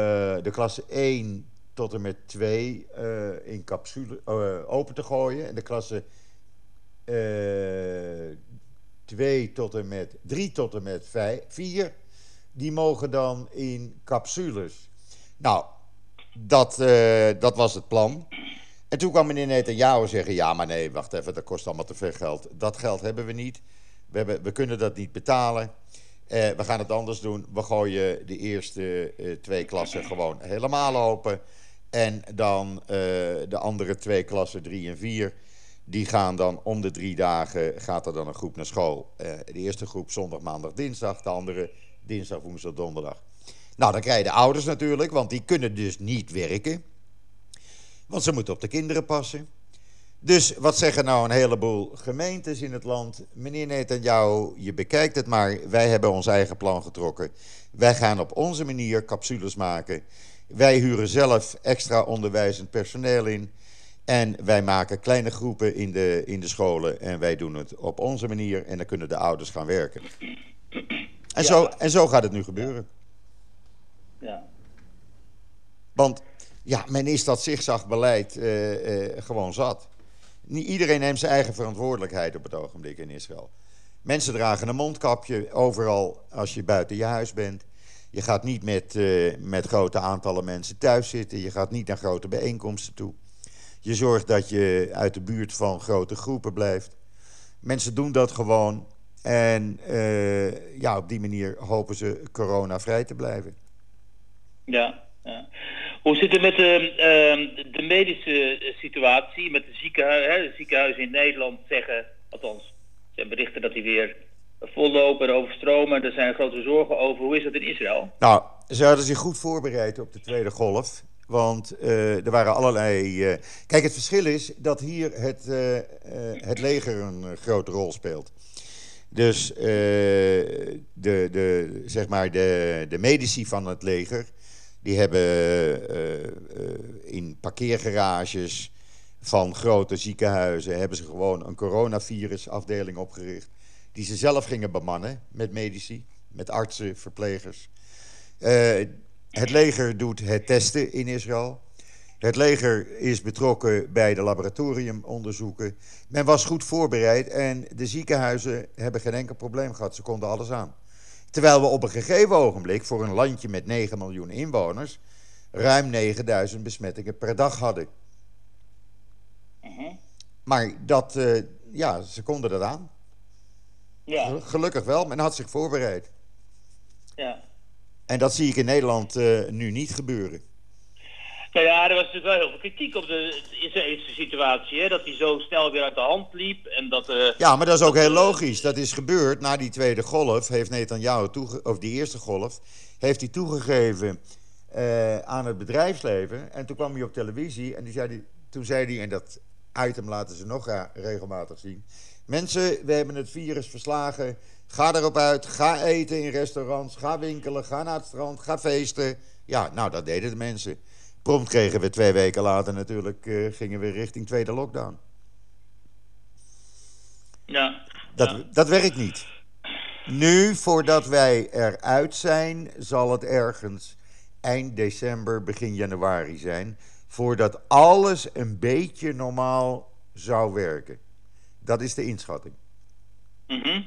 de klasse 1 tot en met 2 in capsule open te gooien. En de klasse 2 tot en met 3 tot en met 5, 4, die mogen dan in capsules. Nou, dat, dat was het plan. En toen kwam meneer Netanyahu zeggen: Ja, maar nee, wacht even, dat kost allemaal te veel geld. Dat geld hebben we niet. We, hebben, we kunnen dat niet betalen. Eh, we gaan het anders doen. We gooien de eerste uh, twee klassen gewoon helemaal open. En dan uh, de andere twee klassen, drie en vier, die gaan dan om de drie dagen, gaat er dan een groep naar school. De eerste groep zondag, maandag, dinsdag. De andere dinsdag, woensdag, donderdag. Nou, dan krijgen de ouders natuurlijk, want die kunnen dus niet werken. Want ze moeten op de kinderen passen. Dus wat zeggen nou een heleboel gemeentes in het land? Meneer Netanyahu, je bekijkt het maar. Wij hebben ons eigen plan getrokken. Wij gaan op onze manier capsules maken. Wij huren zelf extra onderwijzend personeel in. En wij maken kleine groepen in de, in de scholen. En wij doen het op onze manier. En dan kunnen de ouders gaan werken. En, zo, en zo gaat het nu gebeuren. Ja. Want ja, men is dat zigzagbeleid uh, uh, gewoon zat. Niet iedereen neemt zijn eigen verantwoordelijkheid op het ogenblik in Israël. Mensen dragen een mondkapje overal als je buiten je huis bent. Je gaat niet met, uh, met grote aantallen mensen thuis zitten. Je gaat niet naar grote bijeenkomsten toe. Je zorgt dat je uit de buurt van grote groepen blijft. Mensen doen dat gewoon. En ja, op die manier hopen ze corona-vrij te blijven. Ja, ja. Hoe zit het met de, de medische eh, situatie? Met de, ziekenhuizen, in Nederland zeggen, althans, zijn berichten dat die weer vollopen en overstromen. Er zijn grote zorgen over. Hoe is dat in Israël? Nou, ze hadden zich goed voorbereid op de tweede golf. Want uh, er waren allerlei. Uh, kijk, het verschil is dat hier het, uh, het leger een grote rol speelt. Dus de, de, zeg maar de, de medici van het leger die hebben uh, uh, in parkeergarages van grote ziekenhuizen hebben ze gewoon een coronavirusafdeling opgericht. Die ze zelf gingen bemannen met medici, met artsen, verplegers. Uh, het leger doet het testen in Israël. Het leger is betrokken bij de laboratoriumonderzoeken. Men was goed voorbereid en de ziekenhuizen hebben geen enkel probleem gehad. Ze konden alles aan. Terwijl we op een gegeven ogenblik voor een landje met 9 miljoen inwoners ruim 9000 besmettingen per dag hadden. Uh-huh. Maar dat, uh, ja, ze konden dat aan. Ja. Gelukkig wel, men had zich voorbereid. Ja. En dat zie ik in Nederland uh, nu niet gebeuren. Ja, er was natuurlijk wel heel veel kritiek op de Israëlische situatie. Hè? Dat hij zo snel weer uit de hand liep. En dat, uh, ja, maar dat is ook heel logisch. Dat is gebeurd na die tweede golf. Heeft Netanyahu, of die eerste golf, heeft hij toegegeven uh, aan het bedrijfsleven. En toen kwam hij op televisie en die zei die, toen zei hij, en dat item laten ze nog regelmatig zien. Mensen, we hebben het virus verslagen. Ga erop uit. Ga eten in restaurants. Ga winkelen. Ga naar het strand. Ga feesten. Ja, nou, dat deden de mensen. Prompt kregen we twee weken later natuurlijk, uh, gingen we richting tweede lockdown. Ja. Dat, ja. dat werkt niet. Nu, voordat wij eruit zijn, zal het ergens eind december, begin januari zijn. Voordat alles een beetje normaal zou werken. Dat is de inschatting. Mm -hmm.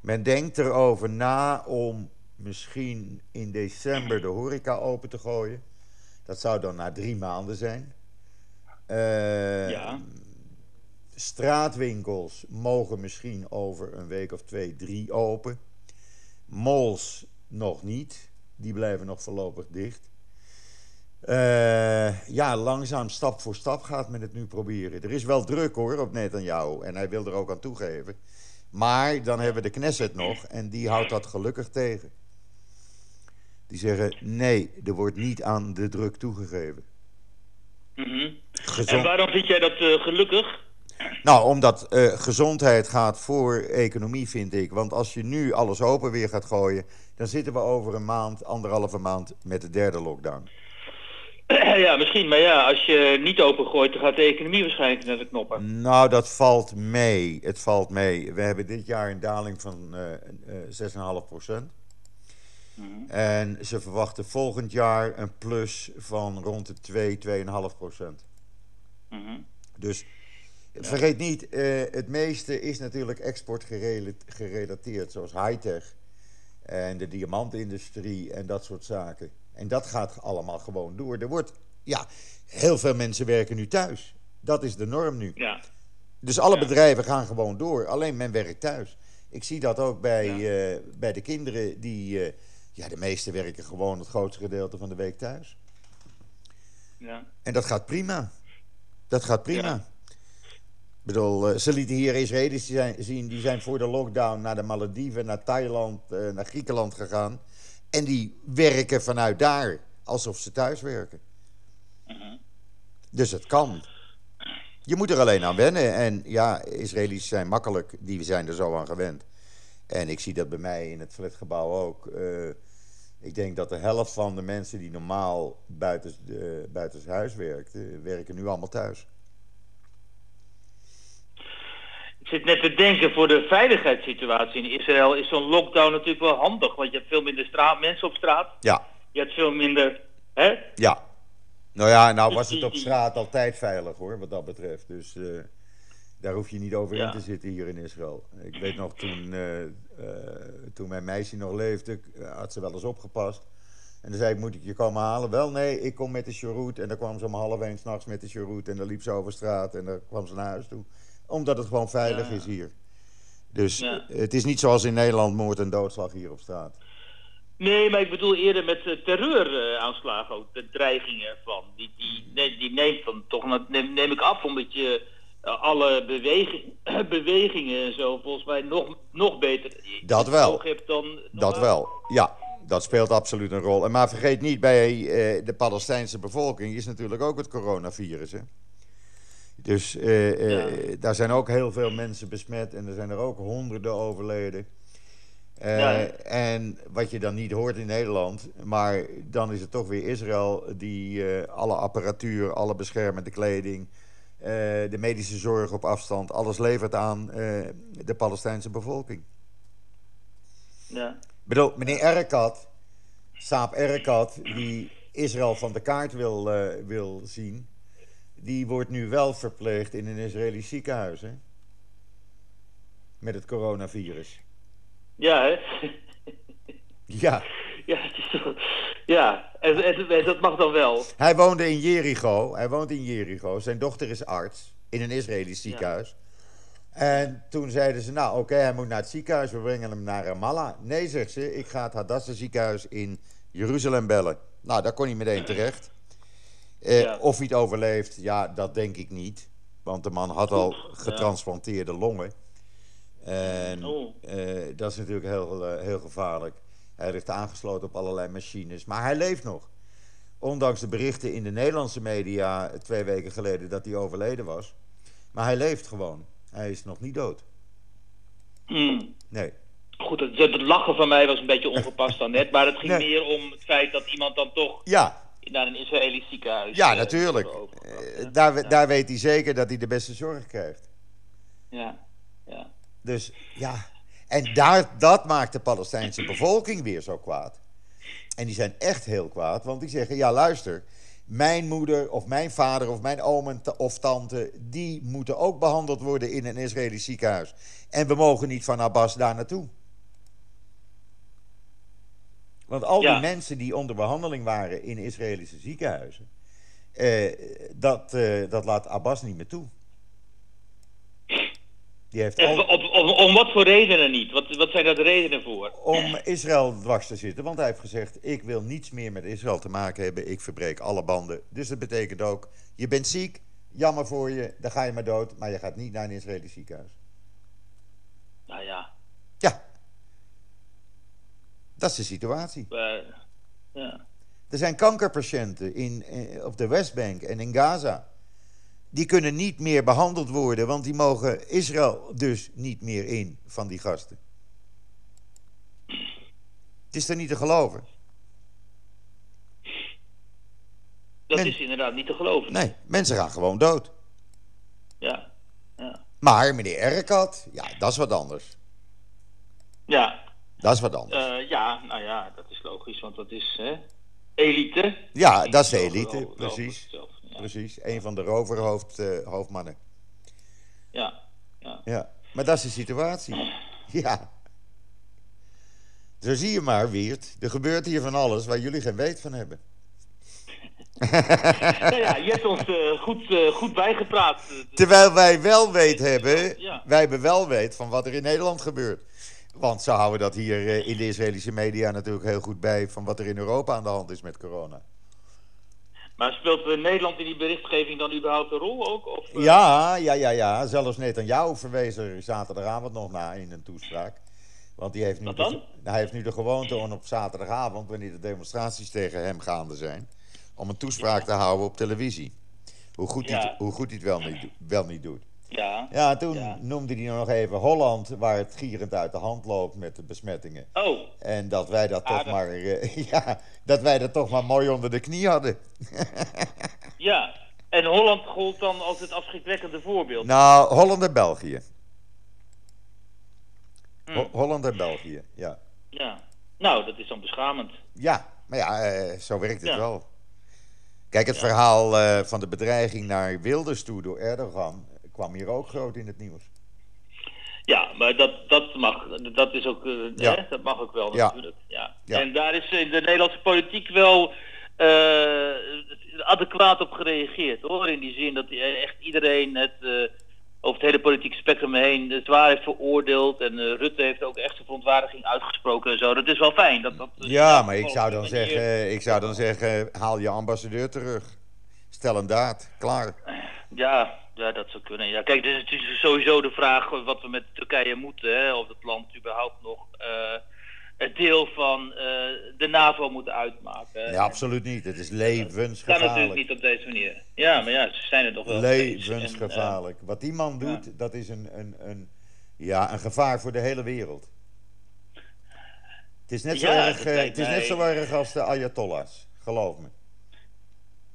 Men denkt erover na om misschien in december de horeca open te gooien. Dat zou dan na drie maanden zijn. Uh, ja. Straatwinkels mogen misschien over een week of twee, drie open. Malls nog niet. Die blijven nog voorlopig dicht. Uh, ja, langzaam, stap voor stap gaat men het nu proberen. Er is wel druk hoor op Netanyahu en hij wil er ook aan toegeven. Maar dan hebben we de Knesset nog en die houdt dat gelukkig tegen. Die zeggen nee, er wordt niet aan de druk toegegeven. Mm -hmm. En waarom vind jij dat uh, gelukkig? Nou, omdat uh, gezondheid gaat voor economie, vind ik. Want als je nu alles open weer gaat gooien, dan zitten we over een maand, anderhalve maand met de derde lockdown. [CLEARS THROAT] Ja, misschien. Maar ja, als je niet opengooit, dan gaat de economie waarschijnlijk naar de knoppen. Nou, dat valt mee. Het valt mee. We hebben dit jaar een daling van uh, uh, 6,5 procent. En ze verwachten volgend jaar een plus van rond de 2, 2,5 procent. Mhm. Dus vergeet niet, uh, het meeste is natuurlijk export gerelateerd, zoals high-tech en de diamantindustrie en dat soort zaken. En dat gaat allemaal gewoon door. Er wordt, ja, heel veel mensen werken nu thuis. Dat is de norm nu. Ja. Dus alle bedrijven gaan gewoon door. Alleen men werkt thuis. Ik zie dat ook bij, uh, bij de kinderen die. Uh, ja, de meesten werken gewoon het grootste gedeelte van de week thuis. Ja. En dat gaat prima. Dat gaat prima. Ik bedoel, uh, ze lieten hier Israëli's zien, die zijn voor de lockdown naar de Malediven, naar Thailand, naar Griekenland gegaan. En die werken vanuit daar alsof ze thuis werken. Mhm. Dus het kan. Je moet er alleen aan wennen. En ja, Israëli's zijn makkelijk, die zijn er zo aan gewend. En ik zie dat bij mij in het flatgebouw ook. Uh, ik denk dat de helft van de mensen die normaal buiten, buiten huis werkten, werken nu allemaal thuis. Ik zit net te denken, voor de veiligheidssituatie in Israël is zo'n lockdown natuurlijk wel handig. Want je hebt veel minder straat, mensen op straat. Ja. Je hebt veel minder, hè? Ja. Nou ja, nou dus was het op straat altijd veilig hoor, wat dat betreft. Dus uh, daar hoef je niet over in te zitten hier in Israël. Ik weet nog, toen, uh, uh, toen mijn meisje nog leefde, had ze wel eens opgepast. En dan zei ik, moet ik je komen halen? Wel, nee, ik kom met de cheroet. En dan kwam ze om half één s'nachts met de cheroet. En dan liep ze over straat en dan kwam ze naar huis toe omdat het gewoon veilig is hier. Dus het is niet zoals in Nederland moord en doodslag hier op straat. Nee, maar ik bedoel eerder met uh, terreuraanslagen ook, de dreigingen van. Die, die, die neemt dan toch, neem, neem ik af, omdat je alle beweging, [CLEARS THROAT] bewegingen en zo volgens mij nog, nog beter dat wel. hebt dan. Dat wel, ja. Dat speelt absoluut een rol. En maar vergeet niet, bij uh, de Palestijnse bevolking is natuurlijk ook het coronavirus. Hè? Dus uh, daar zijn ook heel veel mensen besmet en er zijn er ook honderden overleden. Uh, En wat je dan niet hoort in Nederland, maar dan is het toch weer Israël die alle apparatuur, alle beschermende kleding, de medische zorg op afstand, alles levert aan de Palestijnse bevolking. Ja. Ik bedoel, meneer Erkat, Saap Erkat, die Israël van de kaart wil, wil zien, die wordt nu wel verpleegd in een Israëlisch ziekenhuis, hè? Met het coronavirus. Ja, hè? Ja. Ja, het is ja. En, en, dat mag dan wel. Hij woonde in Jericho. Hij woont in Jericho. Zijn dochter is arts in een Israëlisch ziekenhuis. En toen zeiden ze, nou oké, hij moet naar het ziekenhuis, we brengen hem naar Ramallah. Nee, zegt ze, ik ga het Hadassah ziekenhuis in Jeruzalem bellen. Nou, daar kon hij meteen terecht. Eh, of hij het overleeft, ja, dat denk ik niet. Want de man had al getransplanteerde longen. En oh. eh, dat is natuurlijk heel, eh, heel gevaarlijk. Hij ligt aangesloten op allerlei machines. Maar hij leeft nog. Ondanks de berichten in de Nederlandse media twee weken geleden dat hij overleden was. Maar hij leeft gewoon. Hij is nog niet dood. Mm. Nee. Goed, het, het, lachen van mij was een beetje ongepast dan net. Maar het ging meer om het feit dat iemand dan toch ja naar een Israëlisch ziekenhuis. Ja, eh, natuurlijk. Uh, daar, daar weet hij zeker dat hij de beste zorg krijgt. Ja, ja. Dus ja, en daar, dat maakt de Palestijnse bevolking weer zo kwaad. En die zijn echt heel kwaad, want die zeggen: ja, luister. Mijn moeder of mijn vader of mijn oom of tante, die moeten ook behandeld worden in een Israëlisch ziekenhuis. En we mogen niet van Abbas daar naartoe. Want al die mensen die onder behandeling waren in Israëlische ziekenhuizen, eh, dat, eh, dat laat Abbas niet meer toe. Die heeft al... om, om, om, wat voor redenen niet? Wat, wat zijn daar de redenen voor? Om Israël dwars te zitten. Want hij heeft gezegd: Ik wil niets meer met Israël te maken hebben. Ik verbreek alle banden. Dus dat betekent ook: Je bent ziek, jammer voor je, dan ga je maar dood. Maar je gaat niet naar een Israëlisch ziekenhuis. Nou ja. Ja. Dat is de situatie. ja. Er zijn kankerpatiënten in, op de Westbank en in Gaza. Die kunnen niet meer behandeld worden, want die mogen Israël dus niet meer in van die gasten. Het is er niet te geloven. Dat Men- is inderdaad niet te geloven. Nee, mensen gaan gewoon dood. Ja, ja. Maar meneer Erkat, ja, dat is wat anders. Ja, Dat is wat anders. eh, ja, nou ja, dat is logisch, want dat is hè, elite. ja, dat is de elite, wel precies. een van de roverhoofd, eh, hoofdmannen. ja, ja. Ja, maar dat is de situatie. [LAUGHS] Ja. Zo zie je maar, Wiert. Er gebeurt hier van alles waar jullie geen weet van hebben. [LAUGHS] nou ja, je hebt ons eh, goed, eh, goed bijgepraat. dus- Terwijl wij wel weet hebben, Ja. wij hebben wel weet van wat er in Nederland gebeurt. Want ze houden dat hier in de Israëlische media natuurlijk heel goed bij van wat er in Europa aan de hand is met corona. Maar speelt eh, Nederland in die berichtgeving dan überhaupt een rol ook? Of, eh, Ja, ja, ja, ja. Zelfs Netanyahu verwees er zaterdagavond nog na in een toespraak. Want die heeft nu, de, dan? hij heeft nu de gewoonte om op zaterdagavond, wanneer de demonstraties tegen hem gaande zijn, om een toespraak te houden op televisie. Hoe goed, hij, Ja. hoe goed hij het wel niet, wel niet doet. Ja. Ja, toen Ja. noemde hij nog even Holland, waar het gierend uit de hand loopt met de besmettingen. Oh, En dat wij dat toch maar, eh, [LAUGHS] ja, dat wij dat toch maar mooi onder de knie hadden. [LAUGHS] ja. En Holland gold dan als het afschrikwekkende voorbeeld. Nou, Holland en België. Hm. Ho- Holland en België, ja. Ja. Nou, dat is dan beschamend. Ja, maar ja, eh, zo werkt het Ja. wel. Kijk, het verhaal eh, van de bedreiging naar Wilders toe door Erdogan kwam hier ook groot in het nieuws. Ja, maar dat, dat mag, dat is ook, eh, Ja. hè, dat mag ook wel Ja. natuurlijk. Ja. Ja. En daar is in de Nederlandse politiek wel eh, adequaat op gereageerd hoor. In die zin dat eh, echt iedereen het eh, over het hele politieke spectrum heen zwaar heeft veroordeeld. En eh, Rutte heeft ook echt zijn verontwaardiging uitgesproken en zo. Dat is wel fijn. Dat, dat, Ja, maar ik zou dan manier- zeggen, ik zou dan zeggen, haal je ambassadeur terug. Stel een daad, klaar. Ja, ja, dat zou kunnen. Ja, kijk, dus het is sowieso de vraag wat we met Turkije moeten. Hè, of het land überhaupt nog eh het deel van eh, de NAVO moet uitmaken. Ja, absoluut niet. Het is Dat kan natuurlijk levensgevaarlijk. niet op deze manier. Ja, maar ja, ze zijn er toch wel. En, eh, Levensgevaarlijk. Wat die man doet, dat is een, een, een, ja, een gevaar voor de hele wereld. Het is net zo, Ja, erg, dat eh, het is net zo erg als de Ayatollahs. Geloof me.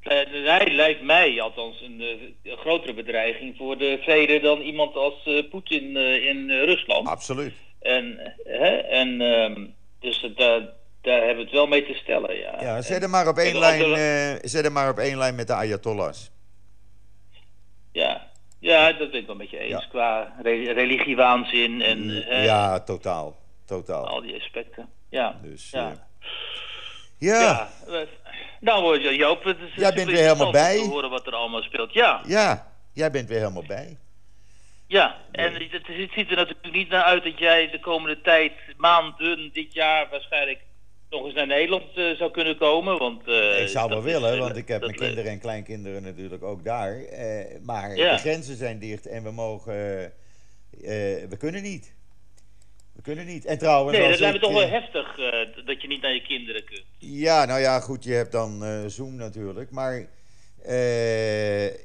Eh, hij lijkt mij althans een, eh, een grotere bedreiging voor de vrede dan iemand als eh, Poetin eh, in eh, Rusland. Absoluut. En, hè, en ehm, dus eh, daar, daar hebben we het wel mee te stellen. Ja, Ja, zet hem maar op één lijn, andere- eh, zet hem maar op één lijn met de Ayatollahs. Ja, ja dat ben ik wel met je eens. Ja. Qua re- religiewaanzin en hè, Ja, totaal. Totaal. al die aspecten. Ja. Dus, ja. eh, ja. Ja, eh, nou eh, Joop, het is Jij bent weer helemaal bij. te horen wat er allemaal speelt. Ja, Ja, jij bent weer helemaal bij. ja. En het, ziet er natuurlijk niet naar uit dat jij de komende tijd, maanden, dit jaar waarschijnlijk nog eens naar Nederland eh, zou kunnen komen. Want, eh, ik zou wel is, willen, want ik heb mijn kinderen en kleinkinderen natuurlijk ook daar. Maar Ja. de grenzen zijn dicht en we mogen... we kunnen niet. We kunnen niet. En trouwens... Nee, dat lijkt me toch wel eh, heftig eh, dat je niet naar je kinderen kunt. Ja, nou ja, goed, je hebt dan eh, Zoom natuurlijk. Maar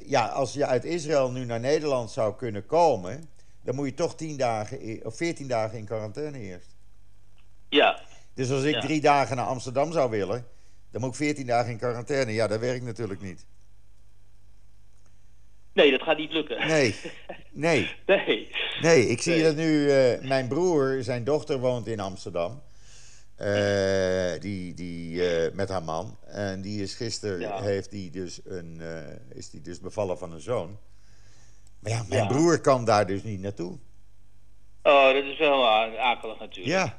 ja, als je uit Israël nu naar Nederland zou kunnen komen... dan moet je toch 10 dagen of 14 dagen in quarantaine eerst. Ja, Dus als ik Ja. drie dagen naar Amsterdam zou willen... dan moet ik 14 dagen in quarantaine. Ja, dat werkt natuurlijk niet. nee, dat gaat niet lukken. Nee, [LAUGHS] nee. Nee. Nee, ik zie Nee. dat nu. eh, mijn broer, zijn dochter woont in Amsterdam. Eh, die, die, eh, met haar man. En die is gisteren Ja. heeft die dus een, is die dus bevallen van een zoon. Maar ja, mijn Ja. broer kan daar dus niet naartoe. Oh, dat is wel akelig natuurlijk. Ja,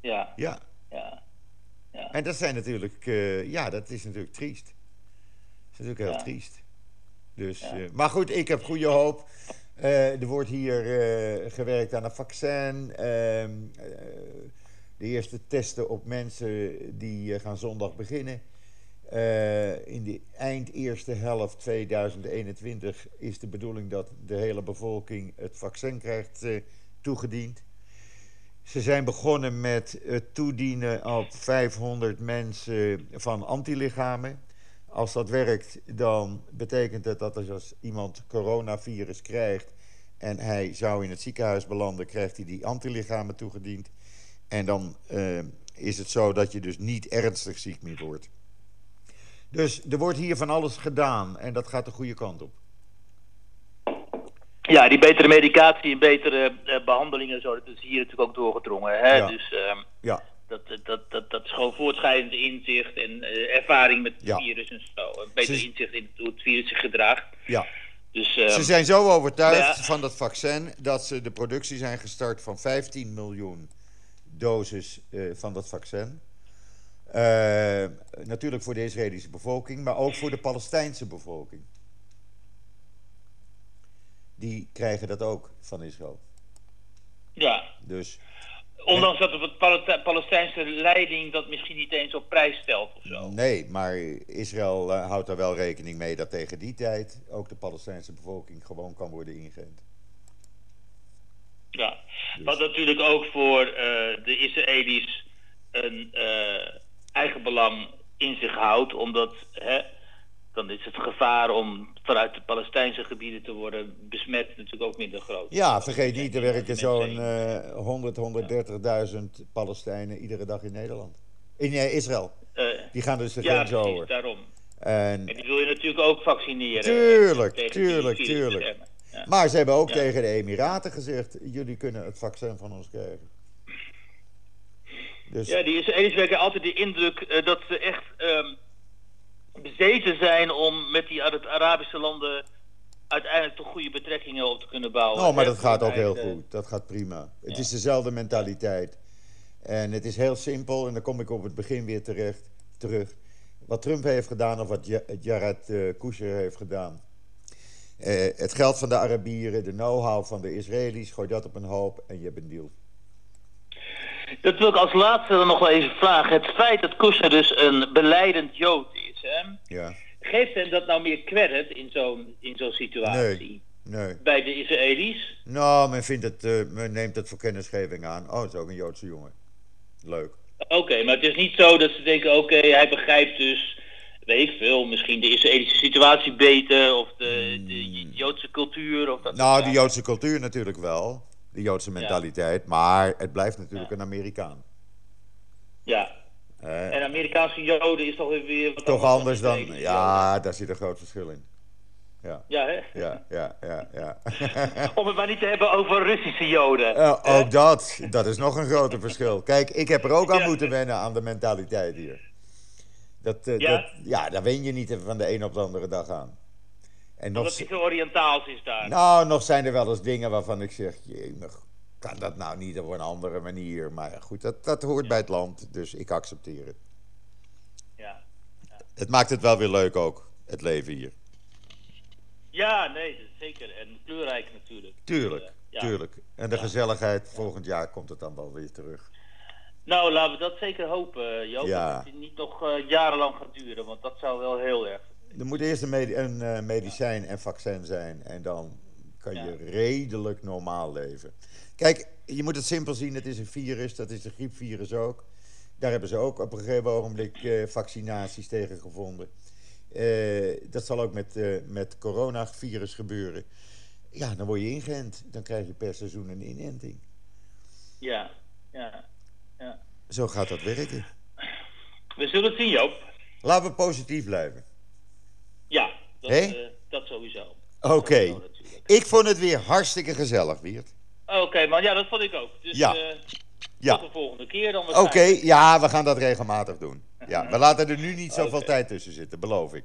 Ja, ja. ja. ja. En dat zijn natuurlijk, ja, dat is natuurlijk triest. Dat is natuurlijk heel triest. Dus, Ja. eh, maar goed, ik heb goede hoop. Eh, er wordt hier eh, gewerkt aan een vaccin. Ehm, eh, de eerste testen op mensen die gaan zondag beginnen. In de eind eerste helft 2021 is de bedoeling dat de hele bevolking het vaccin krijgt toegediend. Ze zijn begonnen met het toedienen op 500 mensen van antilichamen. Als dat werkt, dan betekent het dat als iemand coronavirus krijgt en hij zou in het ziekenhuis belanden, krijgt hij die antilichamen toegediend. En dan uh, is het zo dat je dus niet ernstig ziek meer wordt. Dus er wordt hier van alles gedaan en dat gaat de goede kant op. Ja, die betere medicatie en betere uh, behandelingen, zo, dat is hier natuurlijk ook doorgedrongen. Hè? Ja. Dus uh, ja. Dat, dat, dat, dat is gewoon voortschrijdend inzicht en uh, ervaring met het ja. virus en zo. Een beter Ze... inzicht in hoe het virus zich gedraagt. Ja. Dus, ze zijn zo overtuigd van dat vaccin dat ze de productie zijn gestart van 15 miljoen doses van dat vaccin. natuurlijk voor de Israëlische bevolking, maar ook voor de Palestijnse bevolking die krijgen dat ook van Israël. Ja. Dus, Ondanks dat de Palestijnse leiding dat misschien niet eens op prijs stelt of zo. Nee, maar Israël uh, houdt er wel rekening mee dat tegen die tijd ook de Palestijnse bevolking gewoon kan worden ingeënt. Ja, dus. wat natuurlijk ook voor uh, de Israëli's een uh, eigen belang in zich houdt, omdat hè, dan is het gevaar om vanuit de Palestijnse gebieden te worden besmet natuurlijk ook minder groot. Ja, vergeet niet, er werken zo'n uh, 100, 130.000 Palestijnen iedere dag in Nederland. In uh, Israël. Uh, die gaan dus de ja, grens over. daarom. En, en, die wil je natuurlijk ook vaccineren. Tuurlijk, tuurlijk, tuurlijk. Ja. Maar ze hebben ook tegen de Emiraten gezegd: jullie kunnen het vaccin van ons krijgen. Dus... Ja, die Israëli's werken altijd de indruk uh, dat ze echt. Um, bezeten zijn om met die Arabische landen uiteindelijk toch goede betrekkingen op te kunnen bouwen. Oh, maar dat gaat ook heel goed. Dat gaat prima. Het is dezelfde mentaliteit. En het is heel simpel, en dan kom ik op het begin weer terecht, terug. Wat Trump heeft gedaan of wat Jared uh, Kushner heeft gedaan. Uh, het geld van de Arabieren, de know-how van de Israëli's, gooi dat op een hoop en je hebt een deal. Dat wil ik als laatste dan nog wel even vragen. Het feit dat Kushner dus een beleidend Jood? Ja. geeft hem dat nou meer credit in zo'n in zo'n situatie? Nee, nee. Bij de Israëli's? Nou, men, vindt het, uh, men neemt het voor kennisgeving aan. Oh, het is ook een Joodse jongen. Leuk. Oké, okay, maar het is niet zo dat ze denken, oké, okay, hij begrijpt dus, weet ik veel, misschien de Israëlische situatie beter of de, de Hmm. Joodse cultuur. Of dat nou, de Joodse cultuur natuurlijk wel de Joodse mentaliteit. Ja. Maar het blijft natuurlijk ja. een Amerikaan. Ja. En Amerikaanse Joden is toch weer wat Toch anders dan. dan ja, daar zit een groot verschil in. Ja, ja hè? Ja, ja, ja. ja. [LAUGHS] Om het maar niet te hebben over Russische Joden. Uh, ook dat. Dat is nog een groter verschil. Kijk, ik heb er ook aan ja. moeten wennen aan de mentaliteit hier. Dat, uh, ja? Dat, ja, daar wen je niet van de een op de andere dag aan. En nog Omdat het zo Oriëntaals is daar. Nou, nog zijn er wel eens dingen waarvan ik zeg, jemig, kan dat nou niet op een andere manier? Maar goed, dat, dat hoort ja. bij het land, dus ik accepteer het. Ja. ja. Het maakt het wel weer leuk ook, het leven hier. Ja, nee, zeker. En kleurrijk natuurlijk. Tuurlijk, uh, ja. tuurlijk. En de gezelligheid, volgend jaar komt het dan wel weer terug. Nou, laten we dat zeker hopen, Joop. Dat het niet nog uh, jarenlang gaat duren, want dat zou wel heel erg er moet eerst een, medi een uh, medicijn en vaccin zijn. En dan kan je ja. redelijk normaal leven. Kijk, je moet het simpel zien. Het is een virus. Dat is een griepvirus ook. Daar hebben ze ook op een gegeven ogenblik uh, vaccinaties tegen gevonden. Uh, dat zal ook met, met coronavirus gebeuren. Ja, dan word je ingeënt. Dan krijg je per seizoen een inenting. Ja, ja, ja. Zo gaat dat werken. We zullen het zien, Joop. Laten we positief blijven. Ja, dat, uh, dat sowieso. Oké. Okay. Ik vond het weer hartstikke gezellig, Wiert. Oké, okay, man. Ja, dat vond ik ook. Dus ja. Uh, ja. tot de volgende keer dan Oké, okay, ja, we gaan dat regelmatig doen. Ja, we laten er nu niet zoveel tijd tussen zitten, beloof ik.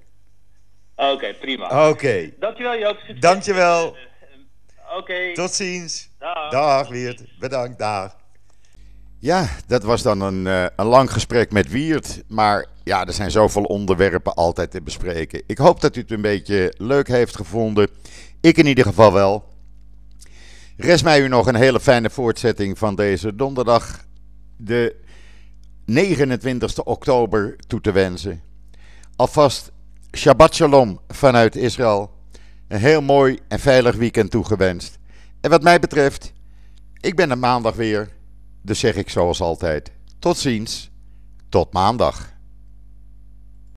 Oké, prima. Oké. Dankjewel, Joop. Dankjewel. Uh, Oké. Tot ziens. Dag. Dag, Wiert. Bedankt, dag. Ja, dat was dan een, uh, een lang gesprek met Wiert. Maar ja, er zijn zoveel onderwerpen altijd te bespreken. Ik hoop dat u het een beetje leuk heeft gevonden. Ik in ieder geval wel. Rest mij u nog een hele fijne voortzetting van deze donderdag, de 29 oktober, toe te wensen. Alvast Shabbat Shalom vanuit Israël. Een heel mooi en veilig weekend toegewenst. En wat mij betreft, ik ben er maandag weer. Dus zeg ik zoals altijd: tot ziens, tot maandag.